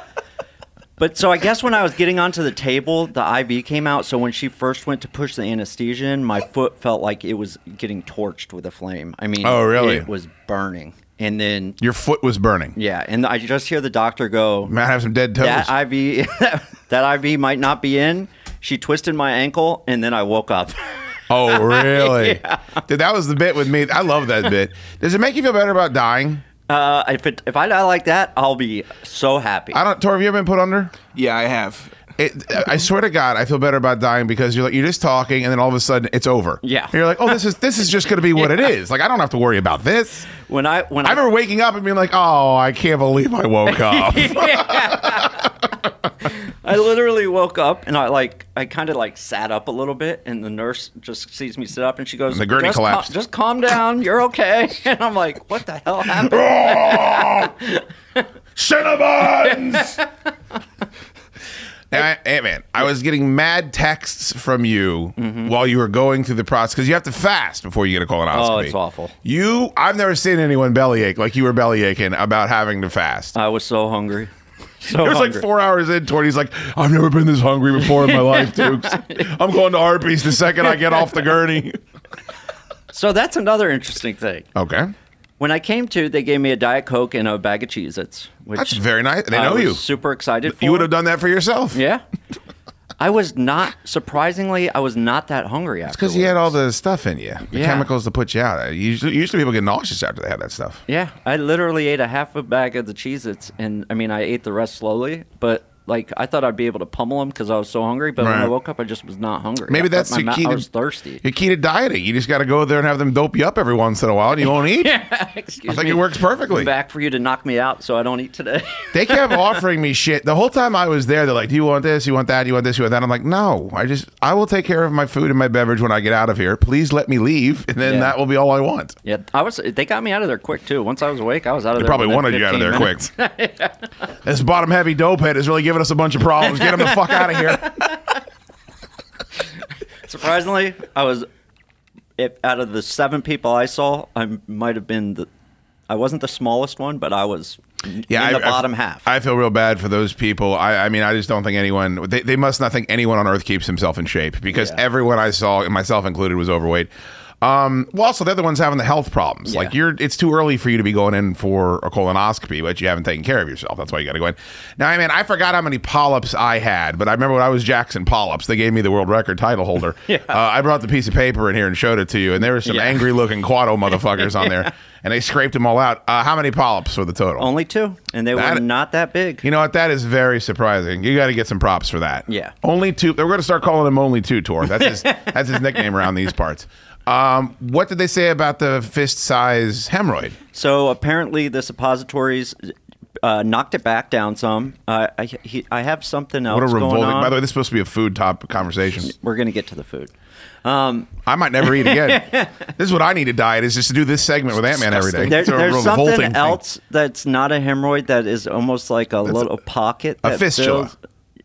But so I guess when I was getting onto the table, the IV came out. So when she first went to push the anesthesia in, my foot felt like it was getting torched with a flame. I mean, Oh, really? It was burning. And then, Your foot was burning. yeah, and I just hear the doctor go, Might have some dead toes. that IV, that IV might not be in. She twisted my ankle, and then I woke up. Oh, really? Dude, that was the bit with me. I love that bit. Does it make you feel better about dying? Uh, if it, if I die like that, I'll be so happy. I don't. Tor, have you ever been put under? Yeah, I have. It, I swear to God, I feel better about dying because you're like you're just talking, and then all of a sudden it's over. Yeah. And you're like, oh, this is this is just going to be what it is. Like I don't have to worry about this. When I when I I, remember waking up and being like, oh, I can't believe I woke up. I literally woke up and I like I kind of like sat up a little bit, and the nurse just sees me sit up, and she goes, And the gurney just cal- collapsed. just calm down, you're okay." And I'm like, "What the hell happened?" Cinnabons! I- hey man, I was getting mad texts from you Mm-hmm. while you were going through the process because you have to fast before you get a colonoscopy. Oh, it's awful. You, I've never seen anyone bellyache like you were bellyaching about having to fast. I was so hungry. So It was like four hours into it. He's like, I've never been this hungry before in my life, Dukes. I'm going to Arby's the second I get off the gurney. So that's another interesting thing. Okay. When I came to, they gave me a diet coke and a bag of Cheez-Its, which That's very nice. They I know was you. Super excited for. You would have done that for yourself. Yeah. I was not surprisingly. I was not that hungry after. Because you had all the stuff in you, the Yeah. chemicals to put you out. Usually, usually people get nauseous after they have that stuff. Yeah, I literally ate a half a bag of the Cheez-Its, and I mean, I ate the rest slowly, but like I thought I'd be able to pummel them because I was so hungry. But when I woke up, I just was not hungry. Maybe I that's your key. I to, was thirsty. Your key to dieting. You just got to go there and have them dope you up every once in a while, and you won't eat. Excuse I think me. it works perfectly. Back for you to knock me out, so I don't eat today. They kept offering me shit the whole time I was there. They're like, "Do you want this? You want that? You want this? You want that?" I'm like, "No, I just I will take care of my food and my beverage when I get out of here. Please let me leave, and then Yeah. that will be all I want." yeah, I was. They got me out of there quick too. Once I was awake, I was out of They there. probably wanted you out of there 15 quick. This bottom heavy dope head is really giving us a bunch of problems. Get him the fuck out of here. Surprisingly, I was. If out of the seven people I saw, I might have been the. I wasn't the smallest one, but I was in the I- I- bottom half. I feel real bad for those people. I, I mean, I just don't think anyone. They, they must not think anyone on earth keeps himself in shape because Yeah. everyone I saw, myself included, was overweight. Um, well, also they're the ones having the health problems. Like you're, it's too early for you to be going in for a colonoscopy, but you haven't taken care of yourself. That's why you got to go in. Now, I mean, I forgot how many polyps I had, but I remember when I was Jackson Polyps, they gave me the world record title holder. yeah. Uh, I brought the piece of paper in here and showed it to you, and there were some Yeah. angry looking Quado motherfuckers on there, and they scraped them all out. Uh, how many polyps were the total? Only two, and they were not that big. You know what? That is very surprising. You got to get some props for that. Yeah. Only two. We're going to start calling him Only Two Tor. That's his. that's his nickname around these parts. Um, what did they say about the fist size hemorrhoid? So apparently, the suppositories uh, knocked it back down some. Uh, I, he, I have something else What a going revolting. on. By the way, this is supposed to be a food top conversation. We're going to get to the food. Um, I might never eat again. this is what I need to diet is just to do this segment with Ant Man every day. There, there's something thing. else that's not a hemorrhoid that is almost like a little pocket. a fistula. fills-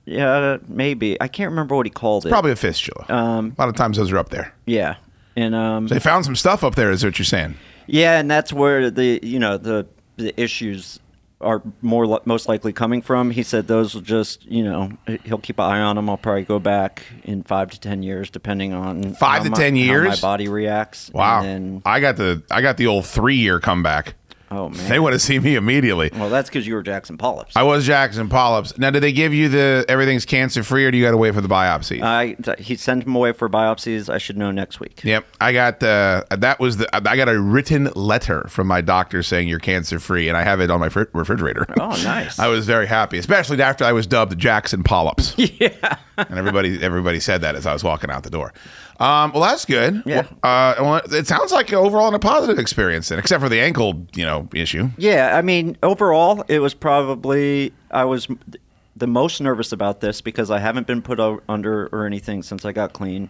yeah, maybe. I can't remember what he called it. Probably a fistula. Um, a lot of times those are up there. Yeah, and um, They found some stuff up there. Is what you're saying? Yeah, and that's where the you know the the issues are more li- most likely coming from. He said those will just you know he'll keep an eye on them. I'll probably go back in five to ten years, depending on Five to my- 10 how my body reacts. Wow. And then, I got the I got the old three year comeback. Oh man. They want to see me immediately. well, that's because you were Jackson Polyps. I was Jackson Polyps. Now, did they give you the everything's cancer free, or do you got to wait for the biopsy? I he sent him away for biopsies. I should know next week. Yep, I got uh, that was the I got a written letter from my doctor saying you're cancer free, and I have it on my fri- refrigerator. Oh, nice. I was very happy, especially after I was dubbed Jackson Polyps. yeah, and everybody everybody said that as I was walking out the door. Um, well, that's good. Yeah. Uh, well, it sounds like overall in a positive experience, then, except for the ankle, you know, issue. Yeah, I mean, overall, it was probably I was the most nervous about this because I haven't been put under or anything since I got clean,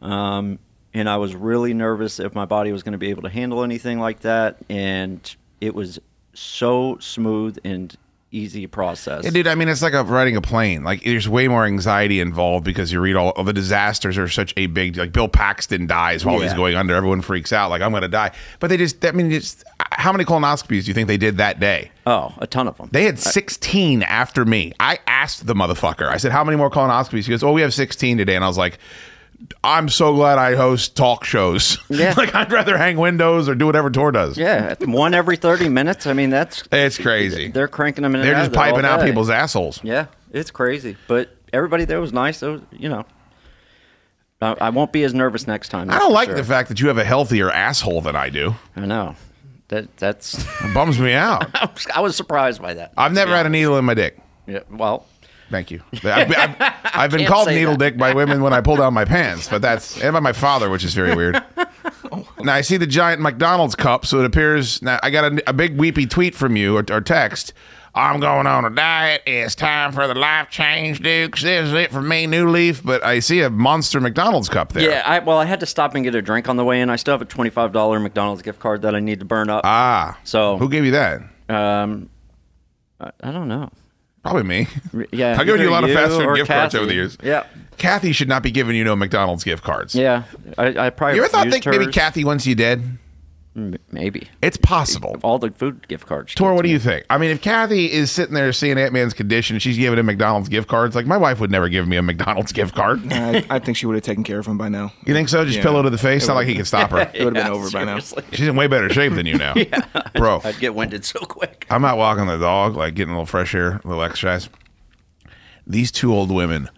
um, and I was really nervous if my body was going to be able to handle anything like that. And it was so smooth and easy process. Yeah, dude, I mean, it's like a, riding a plane. Like, there's way more anxiety involved because you read all, all the disasters are such a big. Like, Bill Paxton dies while he's going under. Everyone freaks out. Like, I'm going to die. But they just, I mean, just how many colonoscopies do you think they did that day? Oh, a ton of them. They had 16 after me. I asked the motherfucker. I said, "How many more colonoscopies?" He goes, "Oh, we have 16 today." And I was like, "I'm so glad I host talk shows. Yeah. like I'd rather hang windows or do whatever Tor does. Yeah, one every thirty minutes. I mean, that's It's crazy. they're cranking them in. They're just piping out people's assholes. Yeah, it's crazy. But everybody there was nice. Was, you know, I, I won't be as nervous next time. I don't like sure. the fact that you have a healthier asshole than I do. I know that that's. It bums me out. I was, I was surprised by that. I've never had a needle in my dick. Yeah, well, Thank you. I've, I've, I've been called needle that. dick by women when I pull down my pants, but that's and by my father, which is very weird. Now I see the giant McDonald's cup, so it appears. Now I got a, a big weepy tweet from you or, or text. I'm going on a diet. It's time for the life change, Dukes. This is it for me, New Leaf. But I see a monster McDonald's cup there. yeah. I, well, I had to stop and get a drink on the way in. I still have a twenty-five dollar McDonald's gift card that I need to burn up. Ah. So Who gave you that? Um, I, I don't know. Probably me. Yeah, I've given you a lot of fast food gift cards over the years. Yeah. Kathy should not be giving you no McDonald's gift cards. Yeah, I, I probably. You ever thought maybe. Kathy wants you dead? M- Maybe It's possible. all the food gift cards. Tor, what do me. you think? I mean, if Kathy is sitting there seeing Ant Man's condition, she's giving him McDonald's gift cards. Like my wife would never give me a McDonald's gift card. I, I think she would have taken care of him by now. You think so? Just Yeah. pillow to the face. It Not like he can stop her. It would have Yeah, been over by now. She's in way better shape than you now, bro. I'd get winded so quick. I'm out walking the dog, like getting a little fresh air, a little exercise. These two old women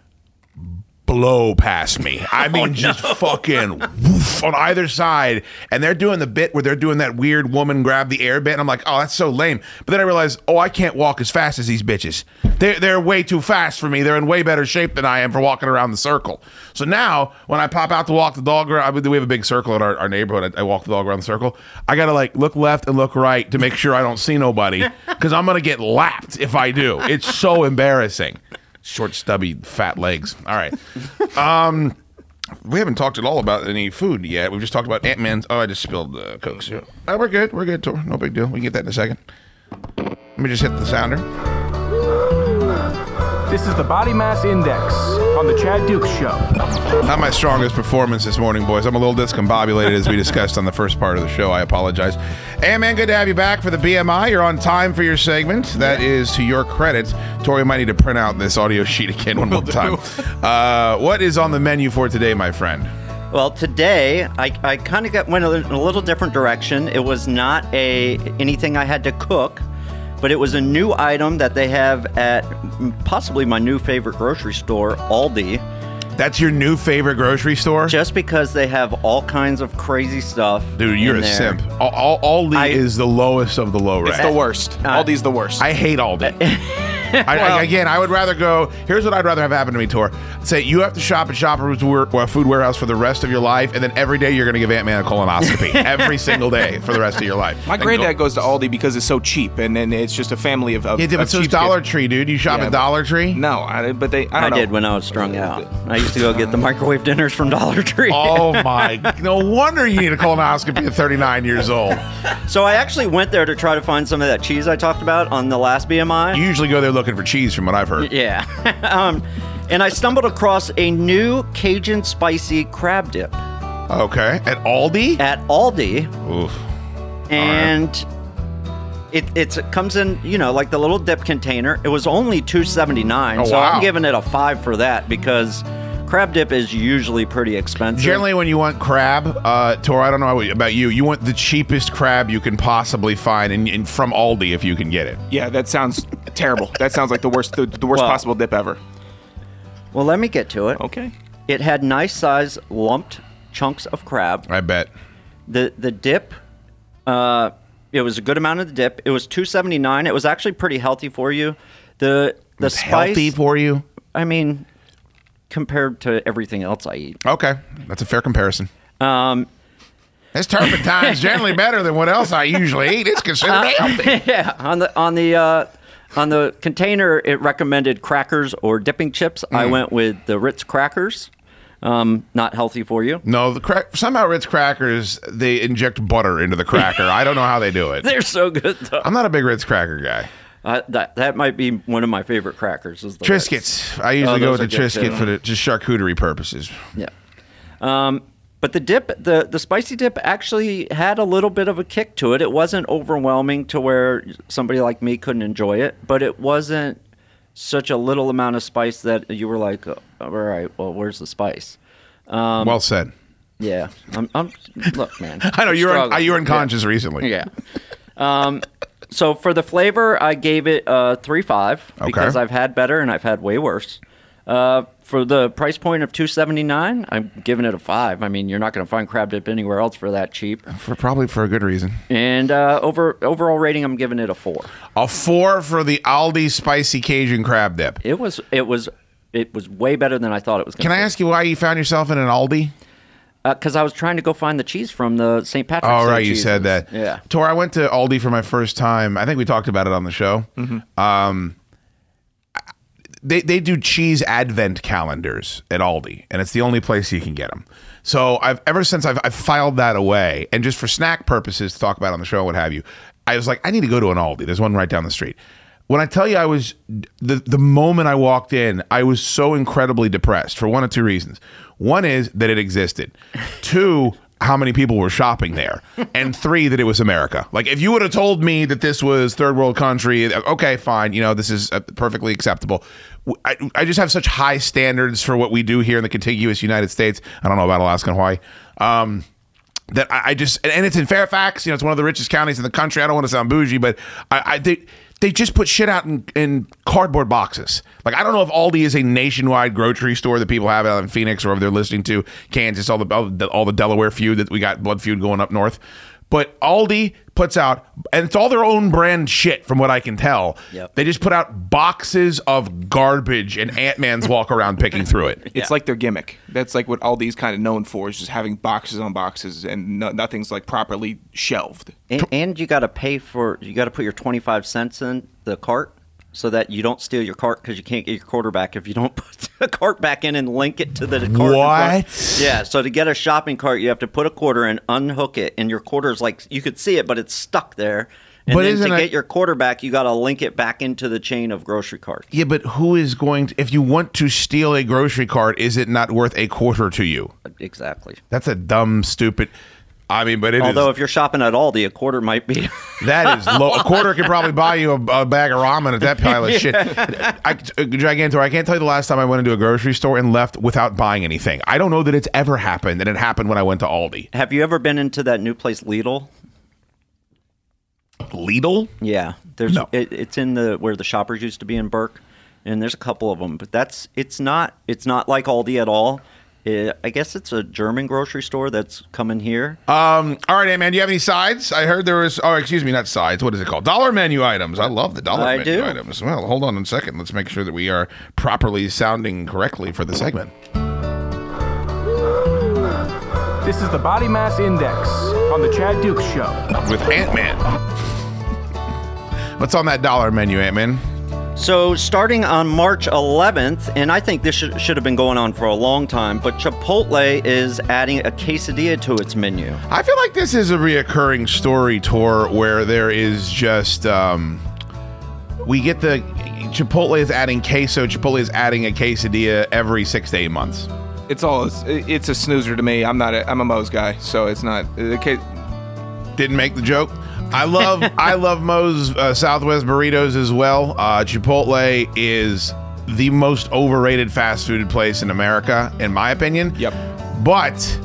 blow past me. I mean, oh, just fucking woof on either side. And they're doing the bit where they're doing that weird woman grab the air bit. And I'm like, oh, that's so lame. But then I realize, oh, I can't walk as fast as these bitches. They're, they're way too fast for me. They're in way better shape than I am for walking around the circle. So now, when I pop out to walk the dog around, we have a big circle in our, our neighborhood. I, I walk the dog around the circle. I got to like look left and look right to make sure I don't see nobody because I'm going to get lapped if I do. It's so embarrassing. Short, stubby, fat legs. All right. Um, we haven't talked at all about any food yet. We've just talked about Ant Man's. Oh, I just spilled uh, Coke. Oh, we're good. We're good. No big deal. We can get that in a second. Let me just hit the sounder. This is the Body Mass Index on the Chad Dukes Show. Not my strongest performance this morning, boys. I'm a little discombobulated as we discussed on the first part of the show. I apologize. Hey, man, good to have you back for the BMI. You're on time for your segment. That is to your credit. Tori might need to print out this audio sheet again one more time. Uh, what is on the menu for today, my friend? Well, today I, I kind of got went in a little different direction. It was not a anything I had to cook, but it was a new item that they have at possibly my new favorite grocery store, Aldi. That's your new favorite grocery store? Just because they have all kinds of crazy stuff. Dude, you're in a there. simp. All, all, Aldi is the lowest of the low It's rate. the worst. Uh, Aldi's the worst. I hate Aldi. I, I, again, I would rather go. Here's what I'd rather have happen to me, Tor. Say you have to shop at Shoppers Wa- Food Warehouse for the rest of your life, and then every day you're going to give Ant Man a colonoscopy every single day for the rest of your life. My And granddad go- goes to Aldi because it's so cheap, and then it's just a family of. of Yeah, but of so is cheapskates. Dollar Tree, dude. You shop Yeah, at but- Dollar Tree? No, I, but they. I, I, don't know. did when I was strung uh, out. I used to go get the microwave dinners from Dollar Tree. Oh my! No wonder you need a colonoscopy at 39 years old. So I actually went there to try to find some of that cheese I talked about on the last BMI. You usually go there looking for cheese, from what I've heard. Yeah. um, and I stumbled across a new Cajun spicy crab dip Okay, at Aldi. at Aldi, Oof. and it it's, it comes in you know like the little dip container. It was only two seventy nine, Oh, so wow. I'm giving it a five for that because crab dip is usually pretty expensive. Generally, when you want crab, uh, Tor, I don't know about you. You want the cheapest crab you can possibly find, and, and from Aldi if you can get it. Yeah, that sounds terrible. That sounds like the worst, the, the worst Well- possible dip ever. well, let me get to it. Okay. It had nice size lumped chunks of crab. I bet. The the dip, uh, it was a good amount of the dip. It was two seventy nine. It was actually pretty healthy for you. The the It's spice, healthy for you. I mean, compared to everything else I eat. Okay, that's a fair comparison. Um, This turpentine's generally better than what else I usually eat. It's considered healthy. yeah, on the on the uh, on the container, it recommended crackers or dipping chips. I Mm. went with the Ritz crackers. Um, not healthy for you. No, the crack somehow Ritz crackers they inject butter into the cracker. I don't know how they do it. They're so good though. I'm not a big Ritz cracker guy. Uh, that that might be one of my favorite crackers. Is the Ritz. Triscuits. I usually Oh, go with the Triscuit for the just charcuterie purposes. Yeah. Um, but the dip, the the spicy dip, actually had a little bit of a kick to it. It wasn't overwhelming to where somebody like me couldn't enjoy it, but it wasn't such a little amount of spice that you were like, "Oh, all right, well, where's the spice? Um, well said. Yeah, I'm. I'm look, man. I know you're, struggling. you were Yeah. unconscious recently. Yeah. Um, so for the flavor, I gave it a three five Okay. because I've had better and I've had way worse. Uh, for the price point of two seventy nine, I'm giving it a five. I mean, you're not going to find crab dip anywhere else for that cheap. For probably for a good reason. And uh, over overall rating, I'm giving it a four. A four for the Aldi spicy Cajun crab dip. It was it was it was way better than I thought it was going Can. I ask you why you found yourself in an Aldi? Because I was trying to go find the cheese from the St. Patrick's. Oh, right, you cheeses. said that. Yeah. Tor, I went to Aldi for my first time. I think we talked about it on the show. Um, they they do cheese advent calendars at Aldi, and it's the only place you can get them. So I've ever since I've, I've filed that away, and just for snack purposes to talk about on the show, what have you. I was like, I need to go to an Aldi. There's one right down the street. When I tell you, I was the the moment I walked in, I was so incredibly depressed for one of two reasons. One is that it existed. Two, how many people were shopping there, and three, that it was America. Like if you would have told me that this was third world country, okay, fine, you know, this is uh, perfectly acceptable. I, I just have such high standards for what we do here in the contiguous United States. I don't know about Alaska and Hawaii. Um, that I, I just and, it's in Fairfax. You know, it's one of the richest counties in the country. I don't want to sound bougie, but I, I they they just put shit out in, in cardboard boxes. Like I don't know if Aldi is a nationwide grocery store that people have out in Phoenix or if they're listening to Kansas, all the all the, all the Delaware feud that we got blood feud going up north. But Aldi puts out, and it's all their own brand shit, from what I can tell. Yep. They just put out boxes of garbage, and Ant Man's walk around picking through it. It's like their gimmick. That's like what Aldi's kind of known for is just having boxes on boxes and no, nothing's like properly shelved. And, and you got to pay for you got to put your 25 cents in the cart so that you don't steal your cart because you can't get your quarter back if you don't put the cart back in and link it to the cart. What? Yeah, so to get a shopping cart, you have to put a quarter and unhook it, and your quarter is like you could see it, but it's stuck there. And But then to get your quarter back, you got to link it back into the chain of grocery carts. Yeah, but who is going to, if you want to steal a grocery cart, is it not worth a quarter to you? Exactly. That's a dumb, stupid. I mean, but it is Although if you're shopping at Aldi, a quarter might be. that is low. A quarter could probably buy you a, a bag of ramen at that pile of shit. I, uh, Gigantor, I can't tell you the last time I went into a grocery store and left without buying anything. I don't know that it's ever happened, and it happened when I went to Aldi. Have you ever been into that new place Lidl? Lidl? Yeah, there's No. it, it's in the where the shoppers used to be in Burke, and there's a couple of them. But that's it's not it's not like Aldi at all. It, I guess it's a German grocery store that's coming here. Um, all right, Ant man. Do you have any sides? I heard there was. Oh, excuse me, not sides. What is it called? Dollar menu items. I love the dollar I menu do. items. Well, hold on a second. Let's make sure that we are properly sounding correctly for the segment. This is the Body Mass Index on the Chad Dukes Show. with Ant Man. What's on that dollar menu, Ant Man? So starting on March 11th, and I think this should, should have been going on for a long time, but Chipotle is adding a quesadilla to its menu. I feel like this is a reoccurring story Tor where there is just um, we get the Chipotle is adding queso. Chipotle is adding a quesadilla every six to eight months. It's all it's, it's a snoozer to me. I'm not a, I'm a Moe's guy, so it's not. The case, Didn't make the joke. I love I love Moe's uh, Southwest burritos as well. Uh, Chipotle is the most overrated fast food place in America, in my opinion. Yep. But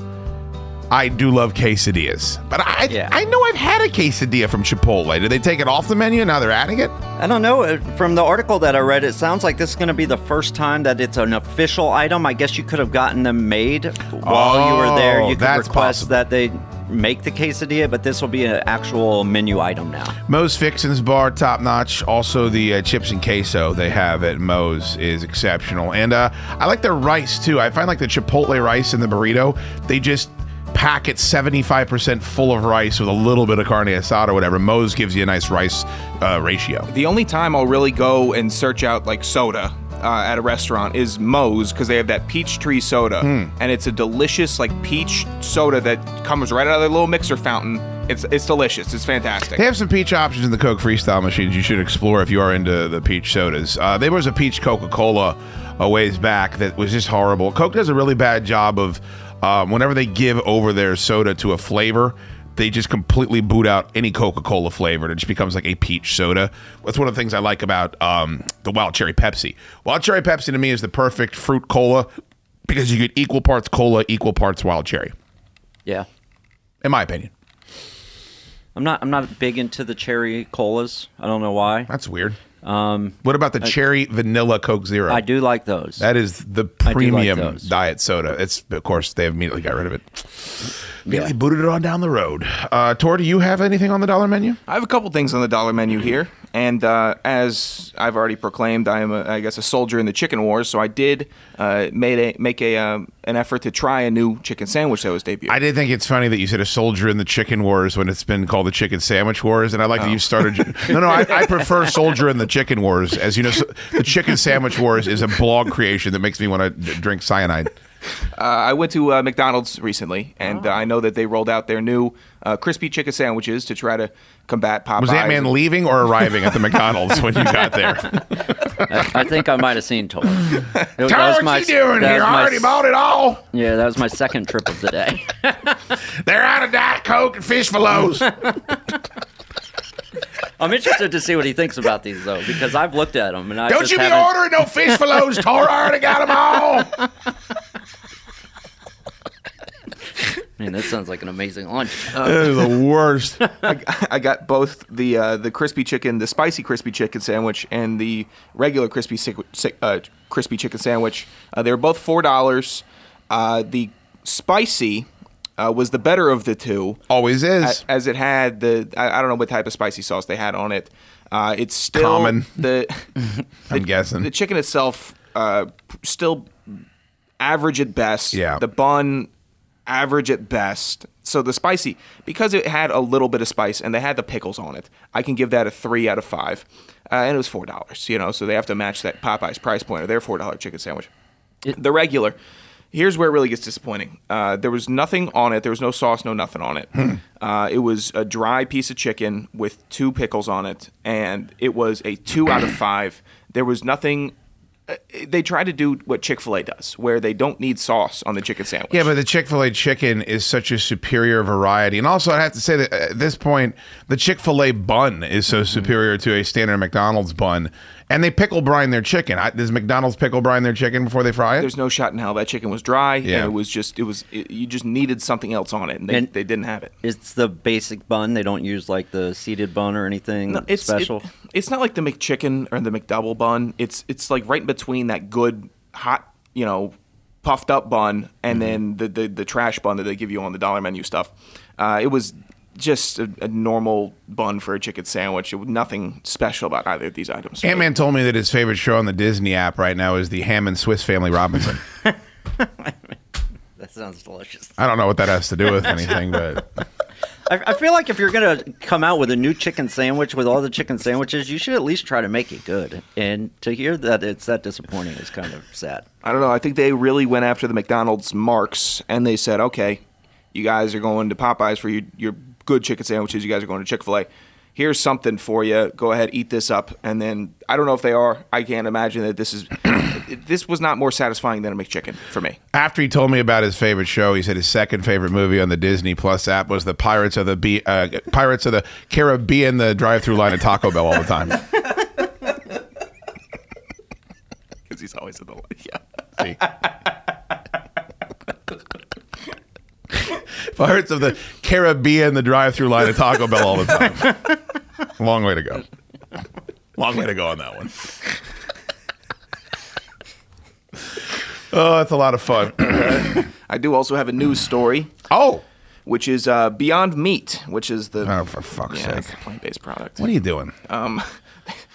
I do love quesadillas. But I Yeah. I know I've had a quesadilla from Chipotle. Did they take it off the menu? Now they're adding it. I don't know. uh, From the article that I read, it sounds like this is going to be the first time that it's an official item. I guess you could have gotten them made while you were there. Oh, You could request possible. that they make the quesadilla, but this will be an actual menu item now. Moe's Fixins Bar, top notch. Also, the uh, chips and queso they have at Moe's is exceptional. And uh, I like their rice too. I find like the Chipotle rice in the burrito, they just pack it 75% full of rice with a little bit of carne asada or whatever. Moe's gives you a nice rice uh, ratio. the only time I'll really go and search out like soda uh, at a restaurant is Moe's because they have that peach tree soda, and it's a delicious like peach soda that comes right out of their little mixer fountain. It's it's delicious. It's fantastic. They have some peach options in the Coke Freestyle machines you should explore if you are into the peach sodas. Uh, there was a peach Coca Cola a ways back that was just horrible. Coke does a really bad job of um, whenever they give over their soda to a flavor, they just completely boot out any Coca Cola flavor. and It just becomes like a peach soda. That's one of the things I like about um, the Wild Cherry Pepsi. Wild Cherry Pepsi to me is the perfect fruit cola because you get equal parts cola, equal parts wild cherry, Yeah. in my opinion. I'm not. I'm not big into the cherry colas. I don't know why. That's weird. Um, What about the cherry vanilla Coke Zero? I do like those. That is the I do like premium diet soda. It's of course they immediately got rid of it. Immediately booted it on down the road. Uh, Tor, do you have anything on the dollar menu? I have a couple things on the dollar menu here, and uh, as I've already proclaimed, I am, a, I guess, a soldier in the chicken wars. So I did uh, made a, make a um, an effort to try a new chicken sandwich that was debuted. I did think it's funny that you said a soldier in the chicken wars when it's been called the chicken sandwich wars, and I like that you started. no, no, I, I prefer soldier in the chicken wars. As you know, so, the chicken sandwich wars is a blog creation that makes me want to d- drink cyanide. Uh, I went to uh, McDonald's recently, and uh, I know that they rolled out their new uh, crispy chicken sandwiches to try to combat Popeyes. Was Ant Man leaving or arriving at the McDonald's when you got there? I, I think I might have seen Tor. That was Tell what my- you doing here? I already s- bought it all. Yeah, that was my second trip of the day. They're out of Diet Coke and fish fillets. I'm interested to see what he thinks about these though, because I've looked at them and I Don't just you be haven't- ordering no fish fillets, Tor. I already got them all. Man, that sounds like an amazing lunch. That is the worst. I, I got both the uh, the crispy chicken, the spicy crispy chicken sandwich, and the regular crispy sick, sick, uh, crispy chicken sandwich. Uh, they were both four dollars. Uh, the spicy uh, was the better of the two. Always is. a- as it had the I, I don't know what type of spicy sauce they had on it. Uh, it's still Common. the I'm guessing. the chicken itself uh, still average at best. Yeah. The bun average at best. So the spicy because it had a little bit of spice and they had the pickles on it. I can give that a three out of five, uh, and it was four dollars. You know, so they have to match that Popeyes price point or their four dollar chicken sandwich. the regular. Here's where it really gets disappointing. Uh, there was nothing on it. There was no sauce, no nothing on it. Uh, it was a dry piece of chicken with two pickles on it, and it was a two out of five. There was nothing Uh, they try to do what Chick Fil A does, where they don't need sauce on the chicken sandwich. Yeah, but the Chick fil A chicken is such a superior variety. And also, I have to say that at this point, the Chick fil A bun is so superior to a standard McDonald's bun. And they pickle brine their chicken. I, does McDonald's pickle brine their chicken before they fry it? There's no shot in hell that chicken was dry, Yeah. and it was just it was it, you just needed something else on it, and they, And- they didn't have it. It's the basic bun. They don't use like the seeded bun or anything No, it's special. it- it's not like the McChicken or the McDouble bun. It's it's like right in between that good hot you know puffed up bun and then the, the the trash bun that they give you on the dollar menu stuff. Uh, it was just a, a normal bun for a chicken sandwich. Nothing special about either of these items. Ant Man told me that his favorite show on the Disney app right now is the Hammond Swiss Family Robinson. that sounds delicious. I don't know what that has to do with anything, but I, I feel like if you're gonna come out with a new chicken sandwich with all the chicken sandwiches, you should at least try to make it good. And to hear that it's that disappointing is kind of sad. I don't know. I think they really went after the McDonald's marks and they said, okay, you guys are going to Popeyes for your, your good chicken sandwiches. You guys are going to Chick fil A. Here's something for you. Go ahead, eat this up. And then I don't know if they are. I can't imagine that this is. this was not more satisfying than a McChicken for me. after he told me about his favorite show, he said his second favorite movie on the Disney Plus app was the Pirates of the Be- uh, Pirates of the Caribbean, the drive-through line at Taco Bell all the time. Because he's always in the yeah. See? Pirates of the Caribbean, the drive-through line at Taco Bell all the time. Long way to go. Long way to go on that one. Oh, that's a lot of fun. I do also have a news story. Oh, which is uh, Beyond Meat, which is the oh for fuck's yeah, it's sake, plant-based product. what are you doing? Um,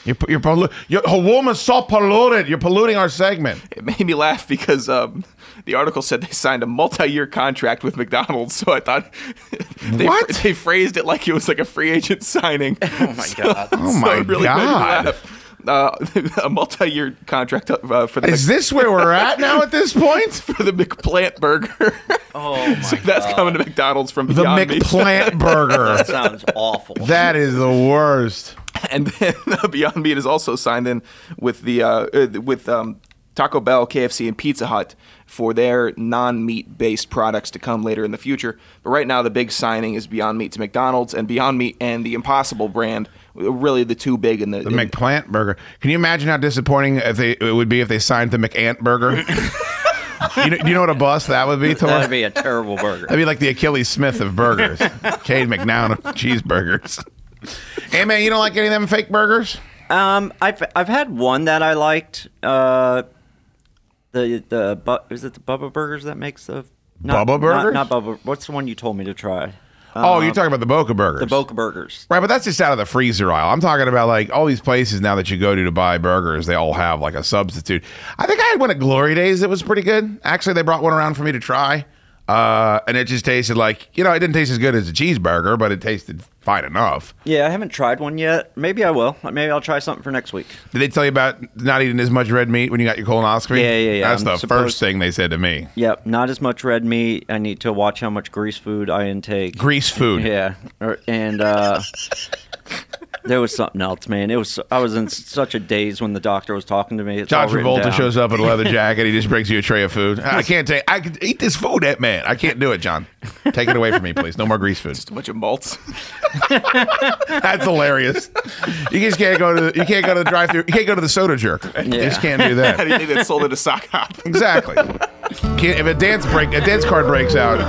You're you're, pollu- you're a woman so polluted. You're polluting our segment. it made me laugh because um, the article said they signed a multi-year contract with McDonald's. So I thought they, What? they phrased it like it was like a free agent signing. Oh my god! Oh So my it really God. Made me laugh. Uh, a multi-year contract uh, for the Is this where we're at now at this point? for the McPlant burger. Oh my so that's god! coming to McDonald's from The McPlant burger. That sounds awful. That is the worst. and then uh, Beyond Meat is also signed in with the uh, uh, with um, Taco Bell, KFC, and Pizza Hut for their non-meat based products to come later in the future. But right now, the big signing is Beyond Meat to McDonald's, and Beyond Meat and the Impossible brand, really the two big in the. The in- McPlant burger. Can you imagine how disappointing if they it would be if they signed the McAnt burger? you know, you know what a bust that would be, Tor? That'd be a terrible burger. That'd be like the Akili Smith of burgers. Cade McNown of cheeseburgers. Hey man, you don't like any of them fake burgers? Um, I've I've had one that I liked. Uh, the the bu- is it the Bubba Burgers that makes the not, Bubba Burgers? Not, not Bubba. What's the one you told me to try? oh, you're talking about the Boca burgers. The Boca Burgers. Right, but that's just out of the freezer aisle. I'm talking about like all these places now that you go to to buy burgers, they all have like a substitute. I think I had one at Glory Days that was pretty good. Actually, they brought one around for me to try. Uh, and it just tasted like, you know, it didn't taste as good as a cheeseburger, but it tasted fine enough. Yeah, I haven't tried one yet. Maybe I will. Maybe I'll try something for next week. Did they tell you about not eating as much red meat when you got your colonoscopy? Yeah, yeah, yeah. That's I'm the supposed- first thing they said to me. Yep, not as much red meat. I need to watch how much grease food I intake. Grease food. Yeah, or, and uh, there was something else, man. It was I was in such a daze when the doctor was talking to me. It's John Travolta shows up in a leather jacket. He just brings you a tray of food. I can't take. I can eat this food, that man. I can't do it, John. Take it away from me, please. No more grease food. Just a bunch of malts. That's hilarious. You just can't go to. The, You can't go to the drive-through. You can't go to the soda jerk. You just can't do that. Anything that's sold at a sock hop. Exactly. Can't, if a dance break, a dance card breaks out,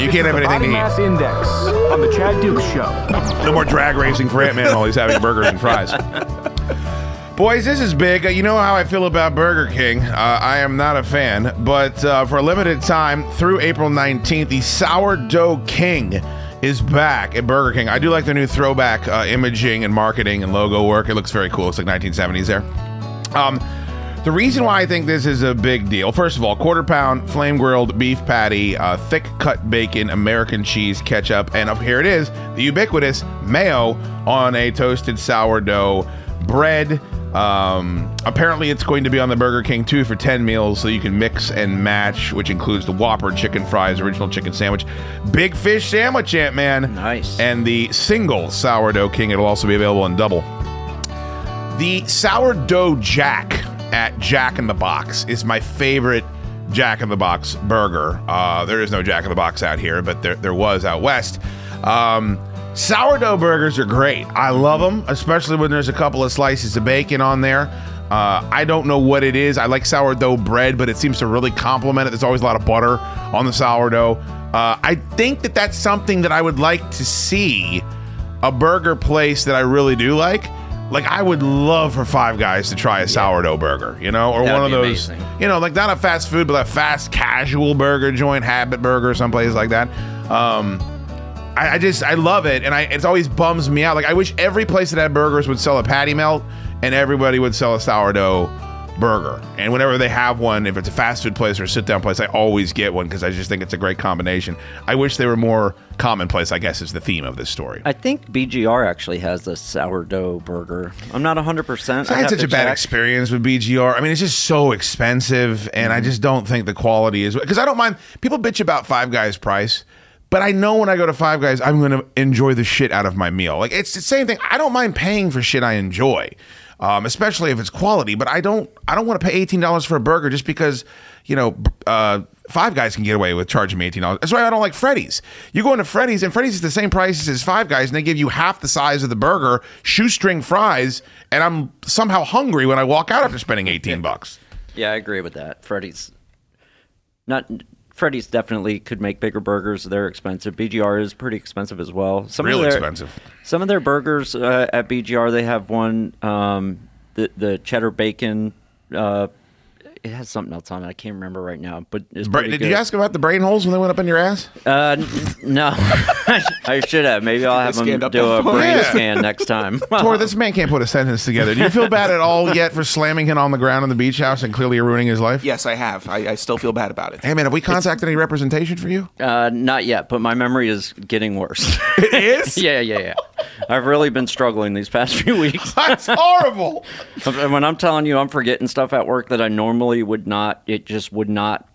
you can't have anything Body to eat. Mass Index on the Chad Dukes Show. No more drag racing for Ant Man while he's having burgers and fries. Boys, this is big. Uh, You know how I feel about Burger King. Uh, I am not a fan, but uh, for a limited time through April 19th, the Sourdough King is back at Burger King. I do like the new throwback uh, imaging and marketing and logo work. It looks very cool. It's like 1970s there. Um, the reason why I think this is a big deal, first of all, quarter pound flame grilled beef patty, uh, thick cut bacon, American cheese, ketchup, and up here it is, the ubiquitous mayo on a toasted sourdough bread. Um, apparently, it's going to be on the Burger King too for 10 meals, so you can mix and match, which includes the Whopper chicken fries, original chicken sandwich, big fish sandwich, Ant Man. Nice. And the single sourdough king. It'll also be available in double. The sourdough jack at Jack in the Box is my favorite Jack in the Box burger. Uh, there is no Jack in the Box out here, but there, there was out west. Um, sourdough burgers are great. I love them, especially when there's a couple of slices of bacon on there. Uh, I don't know what it is. I like sourdough bread, but it seems to really complement it. There's always a lot of butter on the sourdough. Uh, I think that that's something that I would like to see a burger place that I really do like. Like I would love for Five Guys to try a sourdough burger, you know, or That'd one of those, amazing. you know, like not a fast food, but a fast casual burger joint, Habit Burger, someplace like that. Um, I, I just I love it, and I it always bums me out. Like I wish every place that had burgers would sell a patty melt, and everybody would sell a sourdough burger. And whenever they have one, if it's a fast food place or a sit down place, I always get one because I just think it's a great combination. I wish they were more commonplace. I guess is the theme of this story. I think BGR actually has a sourdough burger. I'm not 100%. I had such a bad experience with BGR. I mean, it's just so expensive, and I Mm-hmm. just don't think the quality is because I don't mind people bitch about Five Guys price, but I know when I go to Five Guys, I'm going to enjoy the shit out of my meal. Like it's the same thing. I don't mind paying for shit I enjoy, um, especially if it's quality. But I don't. I don't want to pay eighteen dollars for a burger just because you know. Uh, Five Guys can get away with charging me eighteen dollars. That's why I don't like Freddy's. You go into Freddy's, and Freddy's is the same prices as Five Guys, and they give you half the size of the burger, shoestring fries, and I'm somehow hungry when I walk out after spending eighteen bucks. Yeah, I agree with that. Freddy's not Freddy's definitely could make bigger burgers. They're expensive. BGR is pretty expensive as well. Some Real of their, expensive. Some of their burgers uh, at BGR, they have one um, the the cheddar bacon. Uh, it has something else on it. I can't remember right now, but it's Bra- pretty Did you ask about the brain holes when they went up in your ass? Uh, n- no, I should have. Maybe I'll have them up do that a phone. brain Yeah. scan next time. Tor, this man can't put a sentence together. Do you feel bad at all yet for slamming him on the ground in the beach house and clearly ruining his life? Yes, I have. I, I still feel bad about it. Hey man, have we contacted any representation for you? Uh, not yet, but my memory is getting worse. It is? yeah, yeah, yeah. I've really been struggling these past few weeks. That's horrible. when I'm telling you I'm forgetting stuff at work that I normally would not, it just would not.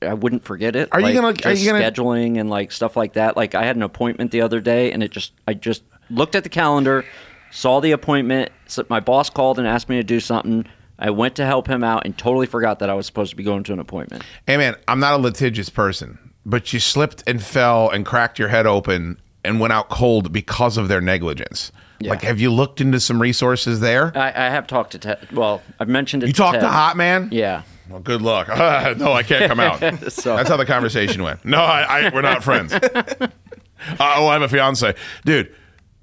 I wouldn't forget it. Are you gonna- are you gonna- scheduling and like stuff like that? Like I had an appointment the other day, and it just I just looked at the calendar, saw the appointment. So my boss called and asked me to do something. I went to help him out and totally forgot that I was supposed to be going to an appointment. Hey man, I'm not a litigious person, but you slipped and fell and cracked your head open and went out cold because of their negligence. Like, have you looked into some resources there? I, I have talked to Ted. Well, I've mentioned it. You to talked to Hot Man? Yeah. Well, good luck. no, I can't come out. So- That's how the conversation went. No, I, I we're not friends. uh, oh, I have a fiance, dude.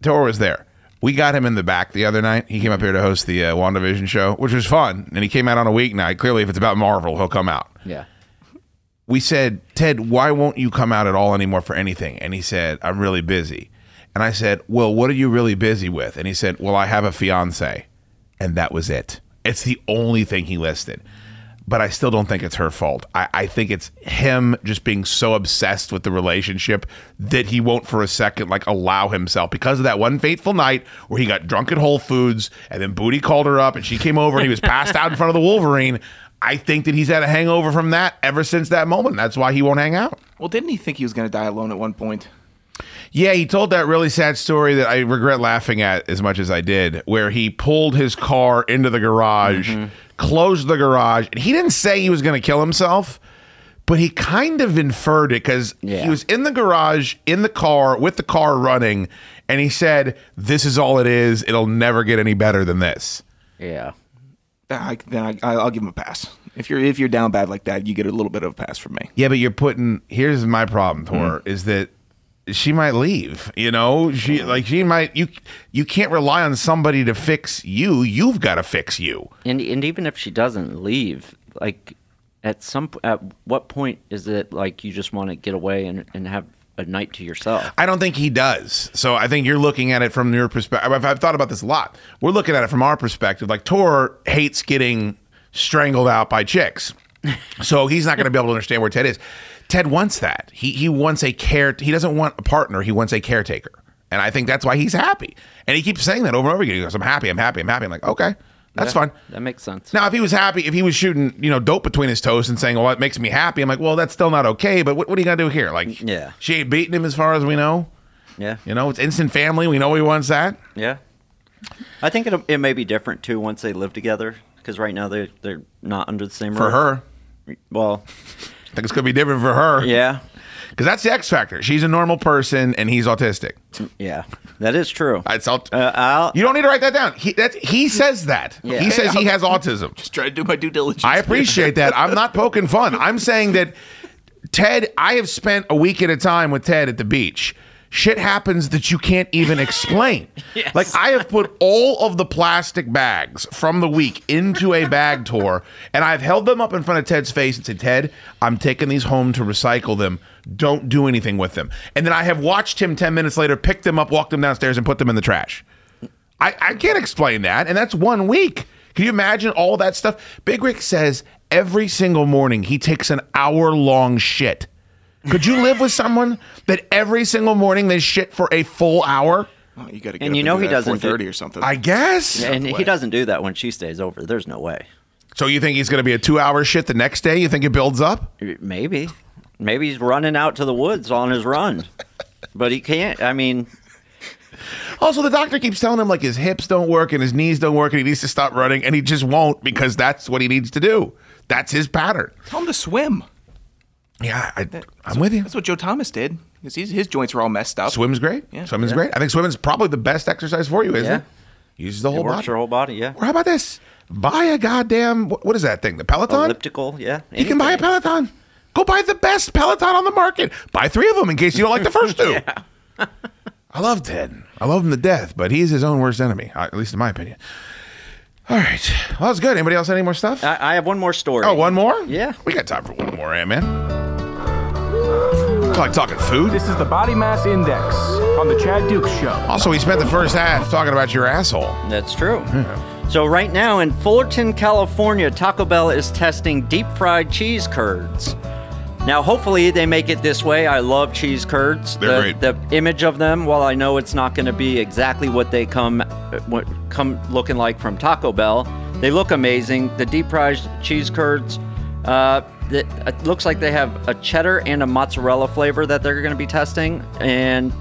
Tor was there. We got him in the back the other night. He came up here to host the uh, WandaVision show, which was fun. And he came out on a weeknight. Clearly, if it's about Marvel, he'll come out. Yeah. We said, Ted, why won't you come out at all anymore for anything? And he said, I'm really busy. And I said, Well, what are you really busy with? And he said, Well, I have a fiance. And that was it. It's the only thing he listed. But I still don't think it's her fault. I, I think it's him just being so obsessed with the relationship that he won't for a second like allow himself because of that one fateful night where he got drunk at Whole Foods and then Booty called her up and she came over and he was passed out in front of the Wolverine. I think that he's had a hangover from that ever since that moment. That's why he won't hang out. Well, didn't he think he was going to die alone at one point? Yeah, he told that really sad story that I regret laughing at as much as I did, where he pulled his car into the garage, mm-hmm. closed the garage, and he didn't say he was going to kill himself, but he kind of inferred it because he was in the garage, in the car, with the car running, and he said, This is all it is. It'll never get any better than this. Yeah. Then, I, then I, I'll give him a pass. If you're if you're down bad like that, you get a little bit of a pass from me. Yeah, but you're putting. Here's my problem, Tor, mm-hmm. is that she might leave. You know, she mm-hmm. like she might. You you can't rely on somebody to fix you. You've got to fix you. And and even if she doesn't leave, like at some p- at what point is it like you just want to get away and, and have a night to yourself? I don't think he does. So I think you're looking at it from your perspective. I've, I've thought about this a lot. We're looking at it from our perspective. Like Tor hates getting strangled out by chicks, so he's not going to be able to understand where Ted is. Ted wants that. He he wants a care. He doesn't want a partner. He wants a caretaker. And I think that's why he's happy. And he keeps saying that over and over again. He goes, "I'm happy. I'm happy. I'm happy." I'm like, okay, that's Yeah, fine. That makes sense. Now, if he was happy, if he was shooting, you know, dope between his toes and saying, oh, "Well, it makes me happy," I'm like, "Well, that's still not okay." But what, what are you gonna do here? Like, Yeah. she ain't beating him as far as we know. Yeah. You know, it's instant family. We know he wants that. Yeah. I think it it may be different too once they live together because right now they're they're not under the same roof. For roof. her. Well, I think it's gonna be different for her. Yeah. Because that's the X factor. She's a normal person and he's autistic. Yeah, that is true. It's all, uh, I'll, you don't need to write that down. He that's, he says that. Yeah. He says he has autism. Just try to do my due diligence. I appreciate that. I'm not poking fun. I'm saying that Ted, I have spent a week at a time with Ted at the beach. Shit happens that you can't even explain. Yes. Like I have put all of the plastic bags from the week into a bag Tor, and I've held them up in front of Ted's face and said, "Ted, I'm taking these home to recycle them. Don't do anything with them." And then I have watched him ten minutes later pick them up, walk them downstairs, and put them in the trash. I, I can't explain that, and that's one week. Can you imagine all that stuff? Big Rick says every single morning he takes an hour long shit. Could you live with someone that every single morning they shit for a full hour? Oh, you got to get And you know do he doesn't do- 4:30 or something. I guess. and he doesn't do that when she stays over. There's no way. So you think he's going to be a two hour shit the next day? You think it builds up? Maybe, maybe he's running out to the woods on his run, but he can't. I mean, Also, the doctor keeps telling him like his hips don't work and his knees don't work and he needs to stop running, and he just won't because that's what he needs to do. That's his pattern. Tell him to swim. Yeah, I, I'm with you. That's what Joe Thomas did because he's, his joints were all messed up. Swimming's great. Yeah. Swimming's Yeah. great. I think swimming's probably the best exercise for you, isn't Yeah. it? Uses the it whole works body. your whole body. Yeah, Or how about this? Buy a goddamn what, what is that thing? The Peloton? elliptical. Yeah, you can buy a Peloton. Go buy the best Peloton on the market. Buy three of them in case you don't like the first two. I love Ted. I love him to death, but he's his own worst enemy, uh, at least in my opinion. All right. Well, that's good. Anybody else have any more stuff? I, I have one more story. oh, one more? Yeah. We got time for one more, eh, man? It's like talking food. This is the Body Mass Index on the Chad Dukes Show. Also, we spent the first half talking about your asshole. That's true. So right now in Fullerton, California, Taco Bell is testing deep fried cheese curds. Now, hopefully, they make it this way. I love cheese curds. They're the, great. the image of them, while I know it's not going to be exactly what they come, what come looking like from Taco Bell, they look amazing. The deep fried cheese curds, uh, it, it looks like they have a cheddar and a mozzarella flavor that they're going to be testing, and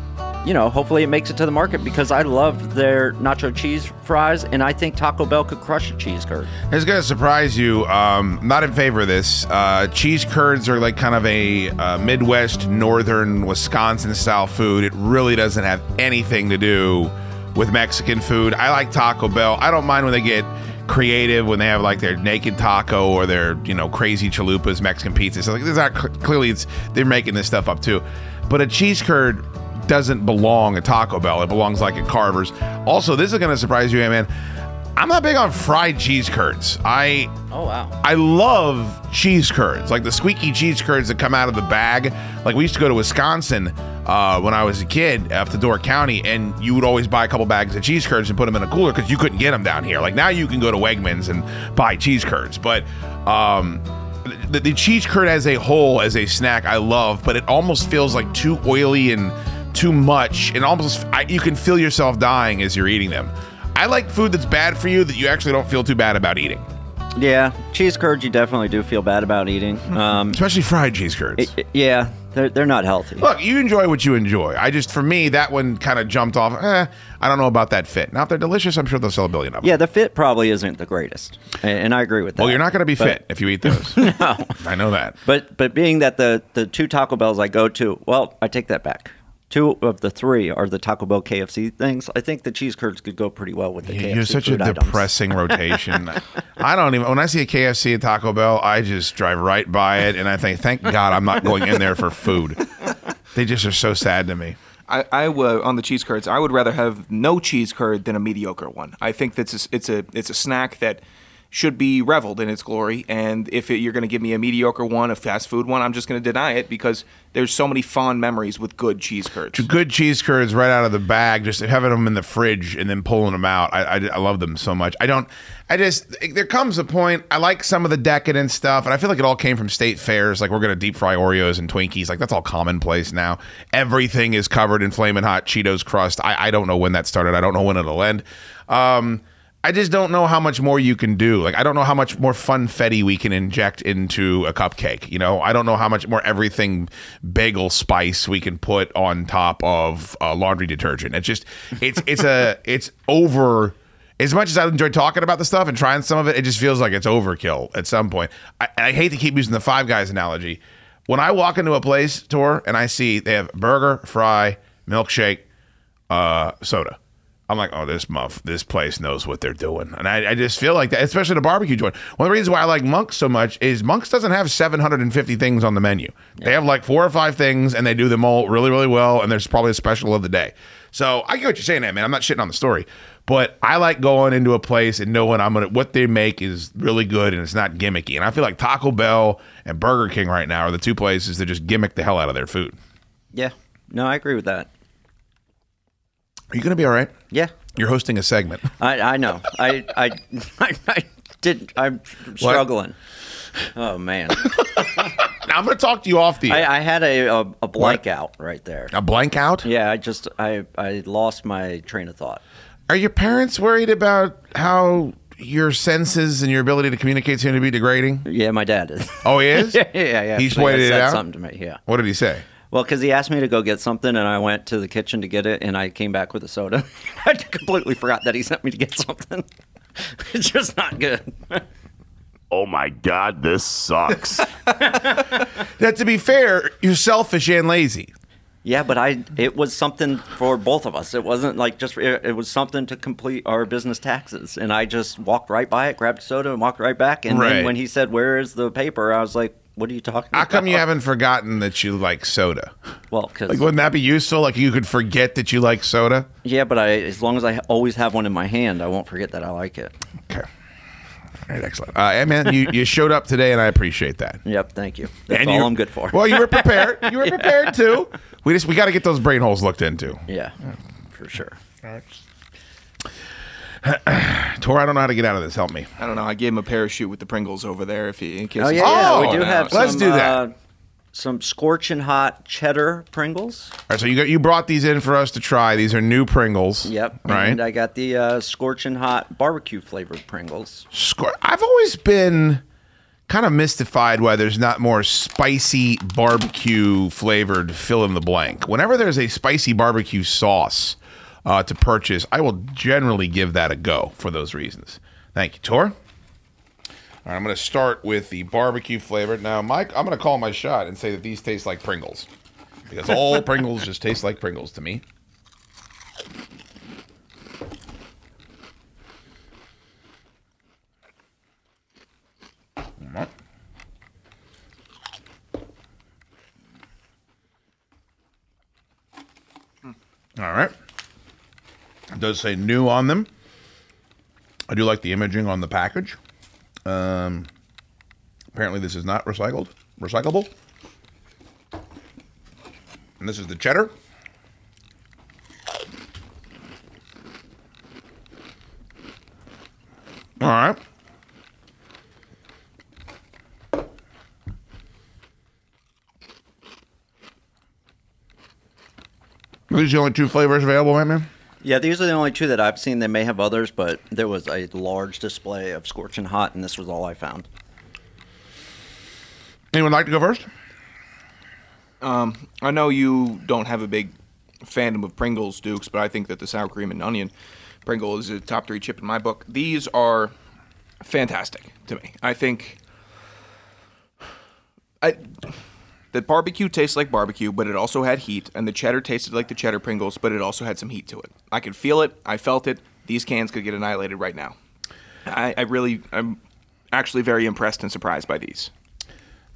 you know, hopefully it makes it to the market because I love their nacho cheese fries, and I think Taco Bell could crush a cheese curd. It's to surprise you. Um, not in favor of this. Uh, cheese curds are like kind of a uh, Midwest, northern Wisconsin style food. It really doesn't have anything to do with Mexican food. I like Taco Bell. I don't mind when they get creative when they have like their naked taco or their you know crazy chalupas Mexican pizza. So like, there's not clearly it's they're making this stuff up too. But a cheese curd doesn't belong at Taco Bell. It belongs like at Culver's. Also, this is going to surprise you, man. I'm not big on fried cheese curds. I Oh wow. I love cheese curds, like the squeaky cheese curds that come out of the bag. Like we used to go to Wisconsin uh, when I was a kid to Door County, and you would always buy a couple bags of cheese curds and put them in a cooler because you couldn't get them down here. Like now you can go to Wegmans and buy cheese curds, but um, the, the cheese curd as a whole, as a snack, I love, but it almost feels like too oily and too much, and almost I, you can feel yourself dying as you're eating them. I like food that's bad for you that you actually don't feel too bad about eating. Yeah, cheese curds you definitely do feel bad about eating. Um, Especially fried cheese curds. it- yeah, they're they're not healthy. Look, you enjoy what you enjoy. I just, for me, that one kind of jumped off. Eh, I don't know about that fit. Now, if they're delicious, I'm sure they'll sell a billion of them. Yeah, the fit probably isn't the greatest, and, and I agree with that. Well, you're not going to be But- fit if you eat those. no. I know that. But but being that the the two Taco Bells I go to, well, I take that back. Two of the three are the Taco Bell KFC things. I think the cheese curds could go pretty well with the KFC You're such a food items. depressing rotation. I don't even, when I see a KFC and Taco Bell, I just drive right by it and I think, thank God I'm not going in there for food. They just are so sad to me. I, I would on the cheese curds. I would rather have no cheese curd than a mediocre one. I think that's a, it's a it's a snack that should be reveled in its glory. And if it, you're going to give me a mediocre one, a fast food one, I'm just going to deny it because there's so many fond memories with good cheese curds. Good cheese curds right out of the bag, just having them in the fridge and then pulling them out. I, I, I love them so much. I don't, I just, there comes a point, I like some of the decadent stuff, and I feel like it all came from state fairs. Like, we're going to deep fry Oreos and Twinkies. Like, that's all commonplace now. Everything is covered in flaming hot Cheetos crust. I, I don't know when that started. I don't know when it'll end. Um, I just don't know how much more you can do. Like, I don't know how much more funfetti we can inject into a cupcake. You know, I don't know how much more everything bagel spice we can put on top of uh, laundry detergent. It's just, it's, it's a, it's over, as much as I enjoy talking about the stuff and trying some of it, it just feels like it's overkill at some point. I, I hate to keep using the Five Guys analogy. When I walk into a place Tor and I see they have burger, fry, milkshake, uh, soda. I'm like, oh, this muff, this place knows what they're doing, and I, I just feel like that, especially the barbecue joint. One of the reasons why I like Monk's so much is Monk's doesn't have 750 things on the menu. They have like four or five things, and they do them all really, really well. And there's probably a special of the day. So I get what you're saying, man. I'm not shitting on the story, but I like going into a place and knowing I'm gonna what they make is really good and it's not gimmicky. And I feel like Taco Bell and Burger King right now are the two places that just gimmick the hell out of their food. Yeah. No, I agree with that. Are you gonna be all right? Yeah. You're hosting a segment. I, I know. I, I, I, I did. I'm struggling. Oh man. now I'm going to talk to you off the. I, I had a a, a blank out right there. A blank out? Yeah. I just I I lost my train of thought. Are your parents worried about how your senses and your ability to communicate seem to be degrading? Yeah, my dad is. Oh, he is. yeah, yeah, yeah. He's pointed it out. Something to me. Yeah. What did he say? Well, because he asked me to go get something, and I went to the kitchen to get it, and I came back with a soda. I completely forgot that he sent me to get something. it's just not good. Oh my god, this sucks. That to be fair, you're selfish and lazy. Yeah, but I it was something for both of us. It wasn't like just it, it was something to complete our business taxes, and I just walked right by it, grabbed soda, and walked right back. And Right. then when he said, "Where is the paper?" I was like, "What are you talking about? How about?" come you haven't forgotten that you like soda? Well, because Like, wouldn't that be useful? Like, you could forget that you like soda. yeah, but I as long as I always have one in my hand, I won't forget that I like it. Okay. All right, excellent. Uh, hey, man, you, you showed up today, and I appreciate that. Yep, thank you. That's And all you- I'm good for. Well, you were prepared. You were prepared too. We just we got to get those brain holes looked into. yeah, for sure. Tor, I don't know how to get out of this. Help me. I don't know. I gave him a parachute with the Pringles over there. If he, in case Oh he's- yeah, yeah, we Oh, do no. have. Let's some, do that. Uh, some scorching hot cheddar Pringles. All right, so you got you brought these in for us to try. These are new Pringles. Yep. Right. And I got the uh, scorching hot barbecue flavored Pringles. Scor- I've always been kind of mystified why there's not more spicy barbecue flavored fill in the blank. Whenever there's a spicy barbecue sauce uh, to purchase, I will generally give that a go for those reasons. Thank you, Tor. All right, I'm going to start with the barbecue flavor. Now, Mike, I'm going to call my shot and say that these taste like Pringles because all Pringles just taste like Pringles to me. All right. It does say new on them. I do like the imaging on the package. Um, apparently, this is not recycled, recyclable. And this is the cheddar. All right. Are these the only two flavors available, right, man? Yeah, these are the only two that I've seen. They may have others, but there was a large display of scorching hot, and this was all I found. Anyone like to go first? Um, I know you don't have a big fandom of Pringles, Dukes, but I think that the sour cream and onion Pringle is a top three chip in my book. These are fantastic to me. I think I the barbecue tastes like barbecue, but it also had heat, and the cheddar tasted like the cheddar Pringles, but it also had some heat to it. I could feel it. I felt it. These cans could get annihilated right now. I, I really, I'm actually very impressed and surprised by these.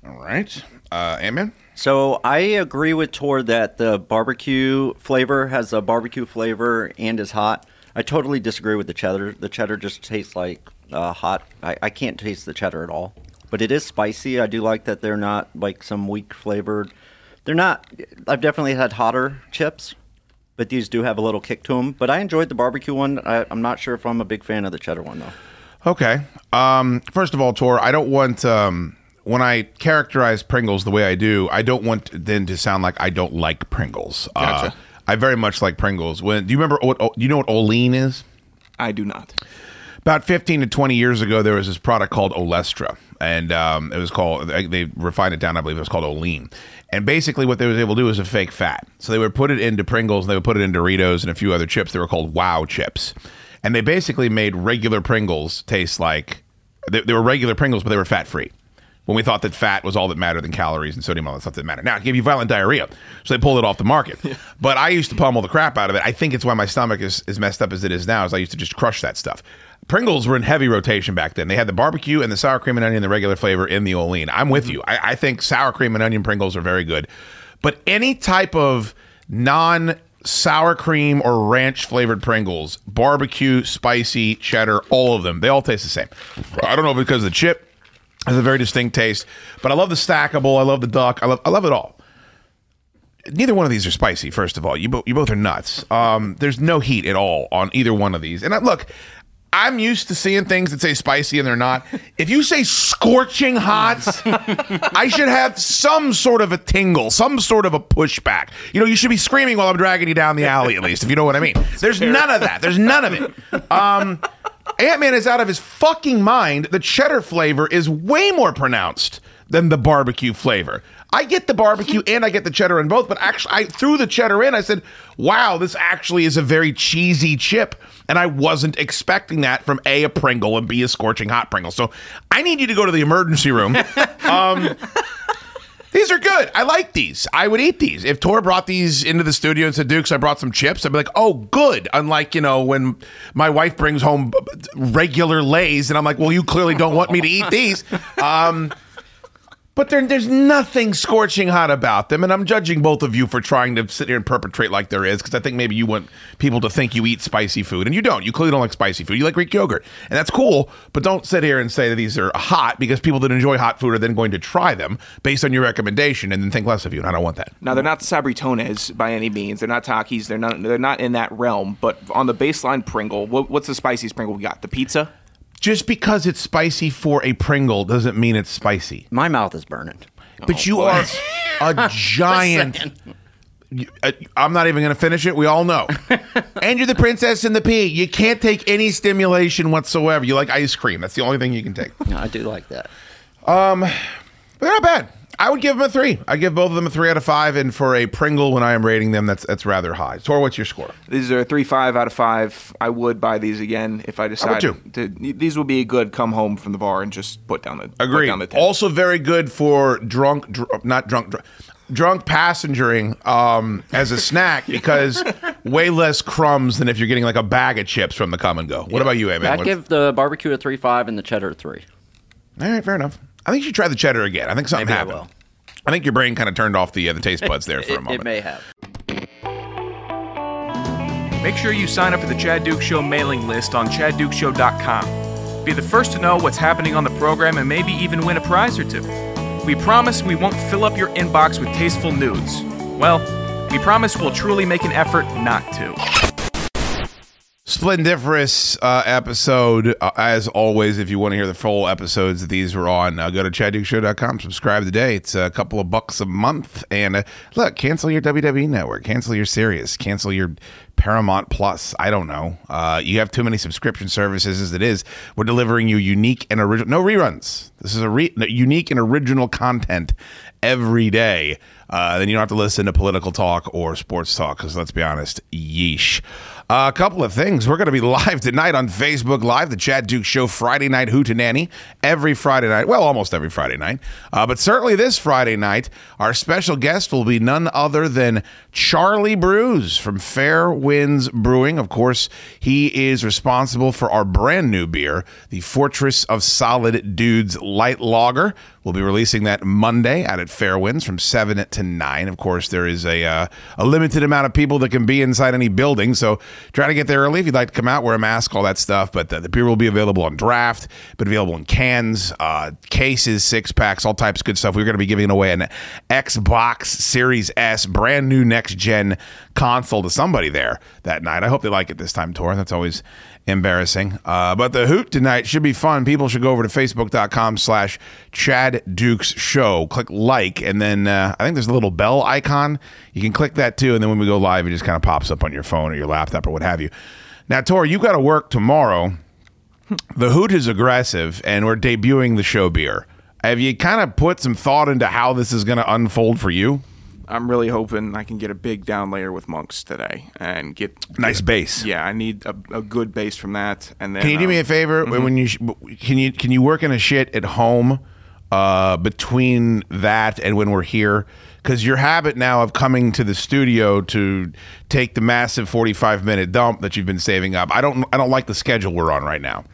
All right, uh, Ant-Man. So I agree with Tor that the barbecue flavor has a barbecue flavor and is hot. I totally disagree with the cheddar. The cheddar just tastes like uh, hot. I, I can't taste the cheddar at all. But it is spicy. I do like that they're not like some weak flavored. They're not. I've definitely had hotter chips, but these do have a little kick to them. But I enjoyed the barbecue one. I, I'm not sure if I'm a big fan of the cheddar one though. Okay. Um, first of all, Tor, I don't want um, when I characterize Pringles the way I do, I don't want then to sound like I don't like Pringles. Uh, I very much like Pringles. When do you remember what? Do you know what Olean is? I do not. About 15 to 20 years ago, there was this product called Olestra, and um, it was called, they refined it down, I believe it was called Olean. And basically, what they was able to do was a fake fat. So they would put it into Pringles, and they would put it in Doritos and a few other chips. They were called Wow chips. and they basically made regular Pringles taste like they, they were regular Pringles, but they were fat free. When we thought that fat was all that mattered than calories and sodium, all that stuff didn't matter. Now it gave you violent diarrhea, so they pulled it off the market. But I used to pummel the crap out of it. I think it's why my stomach is as messed up as it is now. Is I used to just crush that stuff. Pringles were in heavy rotation back then. They had the barbecue and the sour cream and onion, the regular flavor in the Olean. I'm with you. I, I think sour cream and onion Pringles are very good. But any type of non sour cream or ranch flavored Pringles, barbecue, spicy, cheddar, all of them, they all taste the same. I don't know if it's because of the chip has a very distinct taste, but I love the stackable. I love the duck. I love, I love it all. Neither one of these are spicy. First of all, you both you both are nuts. Um, there's no heat at all on either one of these. And I, look, I'm used to seeing things that say spicy and they're not. If you say scorching hot, I should have some sort of a tingle, some sort of a pushback. You know, you should be screaming while I'm dragging you down the alley, at least, if you know what I mean. There's none of that. There's none of it. Um, Ant Man is out of his fucking mind. The cheddar flavor is way more pronounced than the barbecue flavor. I get the barbecue and I get the cheddar in both, but actually, I threw the cheddar in. I said, wow, this actually is a very cheesy chip. And I wasn't expecting that from A, a Pringle, and B, a scorching hot Pringle. So I need you to go to the emergency room. Um, these are good. I like these. I would eat these. If Tor brought these into the studio and said, Dukes, I brought some chips, I'd be like, oh, good. Unlike, you know, when my wife brings home regular Lays, and I'm like, well, you clearly don't want me to eat these. Um, but there, there's nothing scorching hot about them, and I'm judging both of you for trying to sit here and perpetrate like there is, because I think maybe you want people to think you eat spicy food, and you don't. You clearly don't like spicy food. You like Greek yogurt, and that's cool. But don't sit here and say that these are hot, because people that enjoy hot food are then going to try them based on your recommendation, and then think less of you. And I don't want that. Now they're not sabritones by any means. They're not Takis. They're not. They're not in that realm. But on the baseline Pringle, what, what's the spiciest Pringle we got? The pizza. Just because it's spicy for a Pringle doesn't mean it's spicy. My mouth is burning. But you are a giant. Uh, I'm not even going to finish it. We all know. and you're the princess and the pea. You can't take any stimulation whatsoever. You like ice cream. That's the only thing you can take. No, I do like that. Um, but they're not bad. I would give them a three. I give both of them a three out of five. And for a Pringle, when I am rating them, that's that's rather high. Tor, what's your score? These are three five out of five. I would buy these again if I decide too. to. These would be a good come home from the bar and just put down the Agree. Agreed. down the tent. Also, very good for drunk, dr- not drunk, dr- drunk passengering um, as a snack because way less crumbs than if you're getting like a bag of chips from the come and go. What about you, Amy? I'd give the barbecue a three five and the cheddar a three. All right, fair enough. I think you should try the cheddar again. I think something Maybe I happened. will. I think your brain kind of turned off the uh, the taste buds there for a moment. it may have. Make sure you sign up for the Chad Dukes Show mailing list on chaddukesshow.com. Be the first to know what's happening on the program and maybe even win a prize or two. We promise we won't fill up your inbox with tasteful nudes. Well, we promise we'll truly make an effort not to. Splendiferous uh, episode. Uh, as always, if you want to hear the full episodes that these were on, uh, go to chaddukesshow.com. Subscribe today. It's a couple of bucks a month. And uh, look, cancel your WWE network, cancel your Sirius, cancel your Paramount Plus. I don't know. Uh, you have too many subscription services as it is. We're delivering you unique and original, no reruns. This is a re- unique and original content every day. Uh, then you don't have to listen to political talk or sports talk because let's be honest, yeesh. Uh, a couple of things. We're going to be live tonight on Facebook Live, the Chad Dukes Show Friday Night Hootenanny. Every Friday night. Well, almost every Friday night. Uh, but certainly this Friday night, our special guest will be none other than Charlie Brews from Fair Winds Brewing. Of course, he is responsible for our brand new beer, the Fortress of Solid Dudes Light Lager. We'll be releasing that Monday out at Fairwinds from 7 to 9. Of course, there is a, uh, a limited amount of people that can be inside any building, so try to get there early if you'd like to come out, wear a mask, all that stuff. But the, the beer will be available on draft, but available in cans, uh, cases, six packs, all types of good stuff. We're going to be giving away an Xbox Series S, brand new next gen console to somebody there that night. I hope they like it this time, Tor. That's always embarrassing. Uh, but the hoot tonight should be fun. People should go over to facebook.com slash Chad Dukes Show. Click like, and then uh, I think there's a little bell icon. You can click that too, and then when we go live, it just kind of pops up on your phone or your laptop or what have you. Now, Tor, you got to work tomorrow. The hoot is aggressive, and we're debuting the show beer. Have you kind of put some thought into how this is going to unfold for you? I'm really hoping I can get a big down layer with Monk's today and get Nice base. Yeah, I need a, a good base from that. And then Can you do me um, a favor mhm. when you sh- can you can you work in a shit at home uh, between that and when we're here? Because your habit now of coming to the studio to take the massive forty-five minute dump that you've been saving up, I don't I don't like the schedule we're on right now.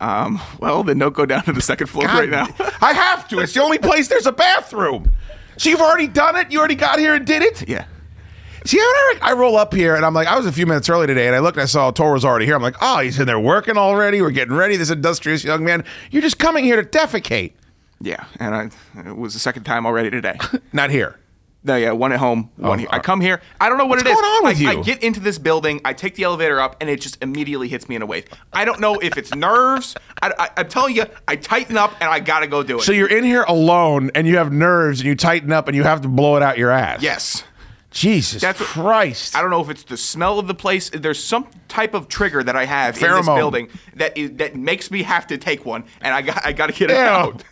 Um, well, then don't go down to the second floor God, right now. I have to. It's the only place there's a bathroom. So you've already done it. You already got here and did it. Yeah. See, I, I roll up here and I'm like, I was a few minutes early today, and I looked and I saw Tor was already here. I'm like, oh, he's in there working already. We're getting ready. This industrious young man. You're just coming here to defecate. Yeah, and I it was the second time already today. Not here. No, yeah, one at home, oh, one Oh, here. I come here. I don't know what what's it is. going on with I, you? I get into this building. I take the elevator up, and it just immediately hits me in a wave. I don't know if it's nerves. I, I, I'm telling you, I tighten up, and I gotta go do it. So you're in here alone and you have nerves and you tighten up and you have to blow it out your ass. yes. Jesus That's what- Christ. I don't know if it's the smell of the place. There's some type of trigger that I have in this Pheromone. building that is, that makes me have to take one, and I got I got to get it Ew. out.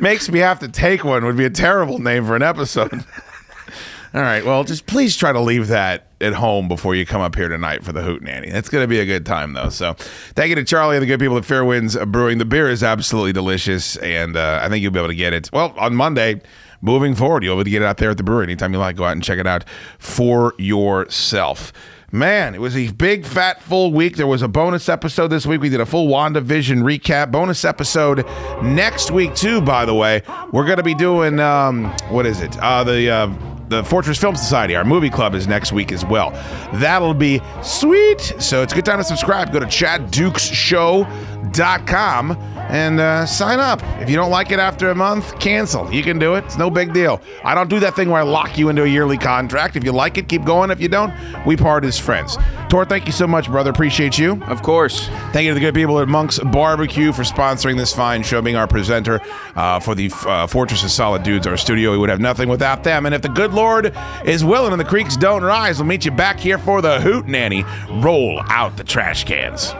Makes me have to take one would be a terrible name for an episode. All right. Well, just please try to leave that at home before you come up here tonight for the Hootenanny. It's going to be a good time, though. So thank you to Charlie and the good people at Fairwinds Brewing. The beer is absolutely delicious, and uh, I think you'll be able to get it. Well, on Monday, moving forward, you'll be able to get it out there at the brewery anytime you like. Go out and check it out for yourself. Man, it was a big, fat, full week. There was a bonus episode this week. We did a full WandaVision recap. Bonus episode next week, too, by the way. We're going to be doing, um, what is it? Uh, the. Uh, the Fortress Film Society, our movie club, is next week as well. That'll be sweet. So it's a good time to subscribe. Go to chaddukesshow.com and uh, sign up. If you don't like it after a month, cancel. You can do it. It's no big deal. I don't do that thing where I lock you into a yearly contract. If you like it, keep going. If you don't, we part as friends. Tor, thank you so much, brother. Appreciate you. Of course. Thank you to the good people at Monk's Barbecue for sponsoring this fine show, being our presenter uh, for the uh, Fortress of Solid Dudes, our studio. We would have nothing without them. And if the good Lord is willing and the creeks don't rise, we'll meet you back here for the Hootenanny. Roll out the trash cans.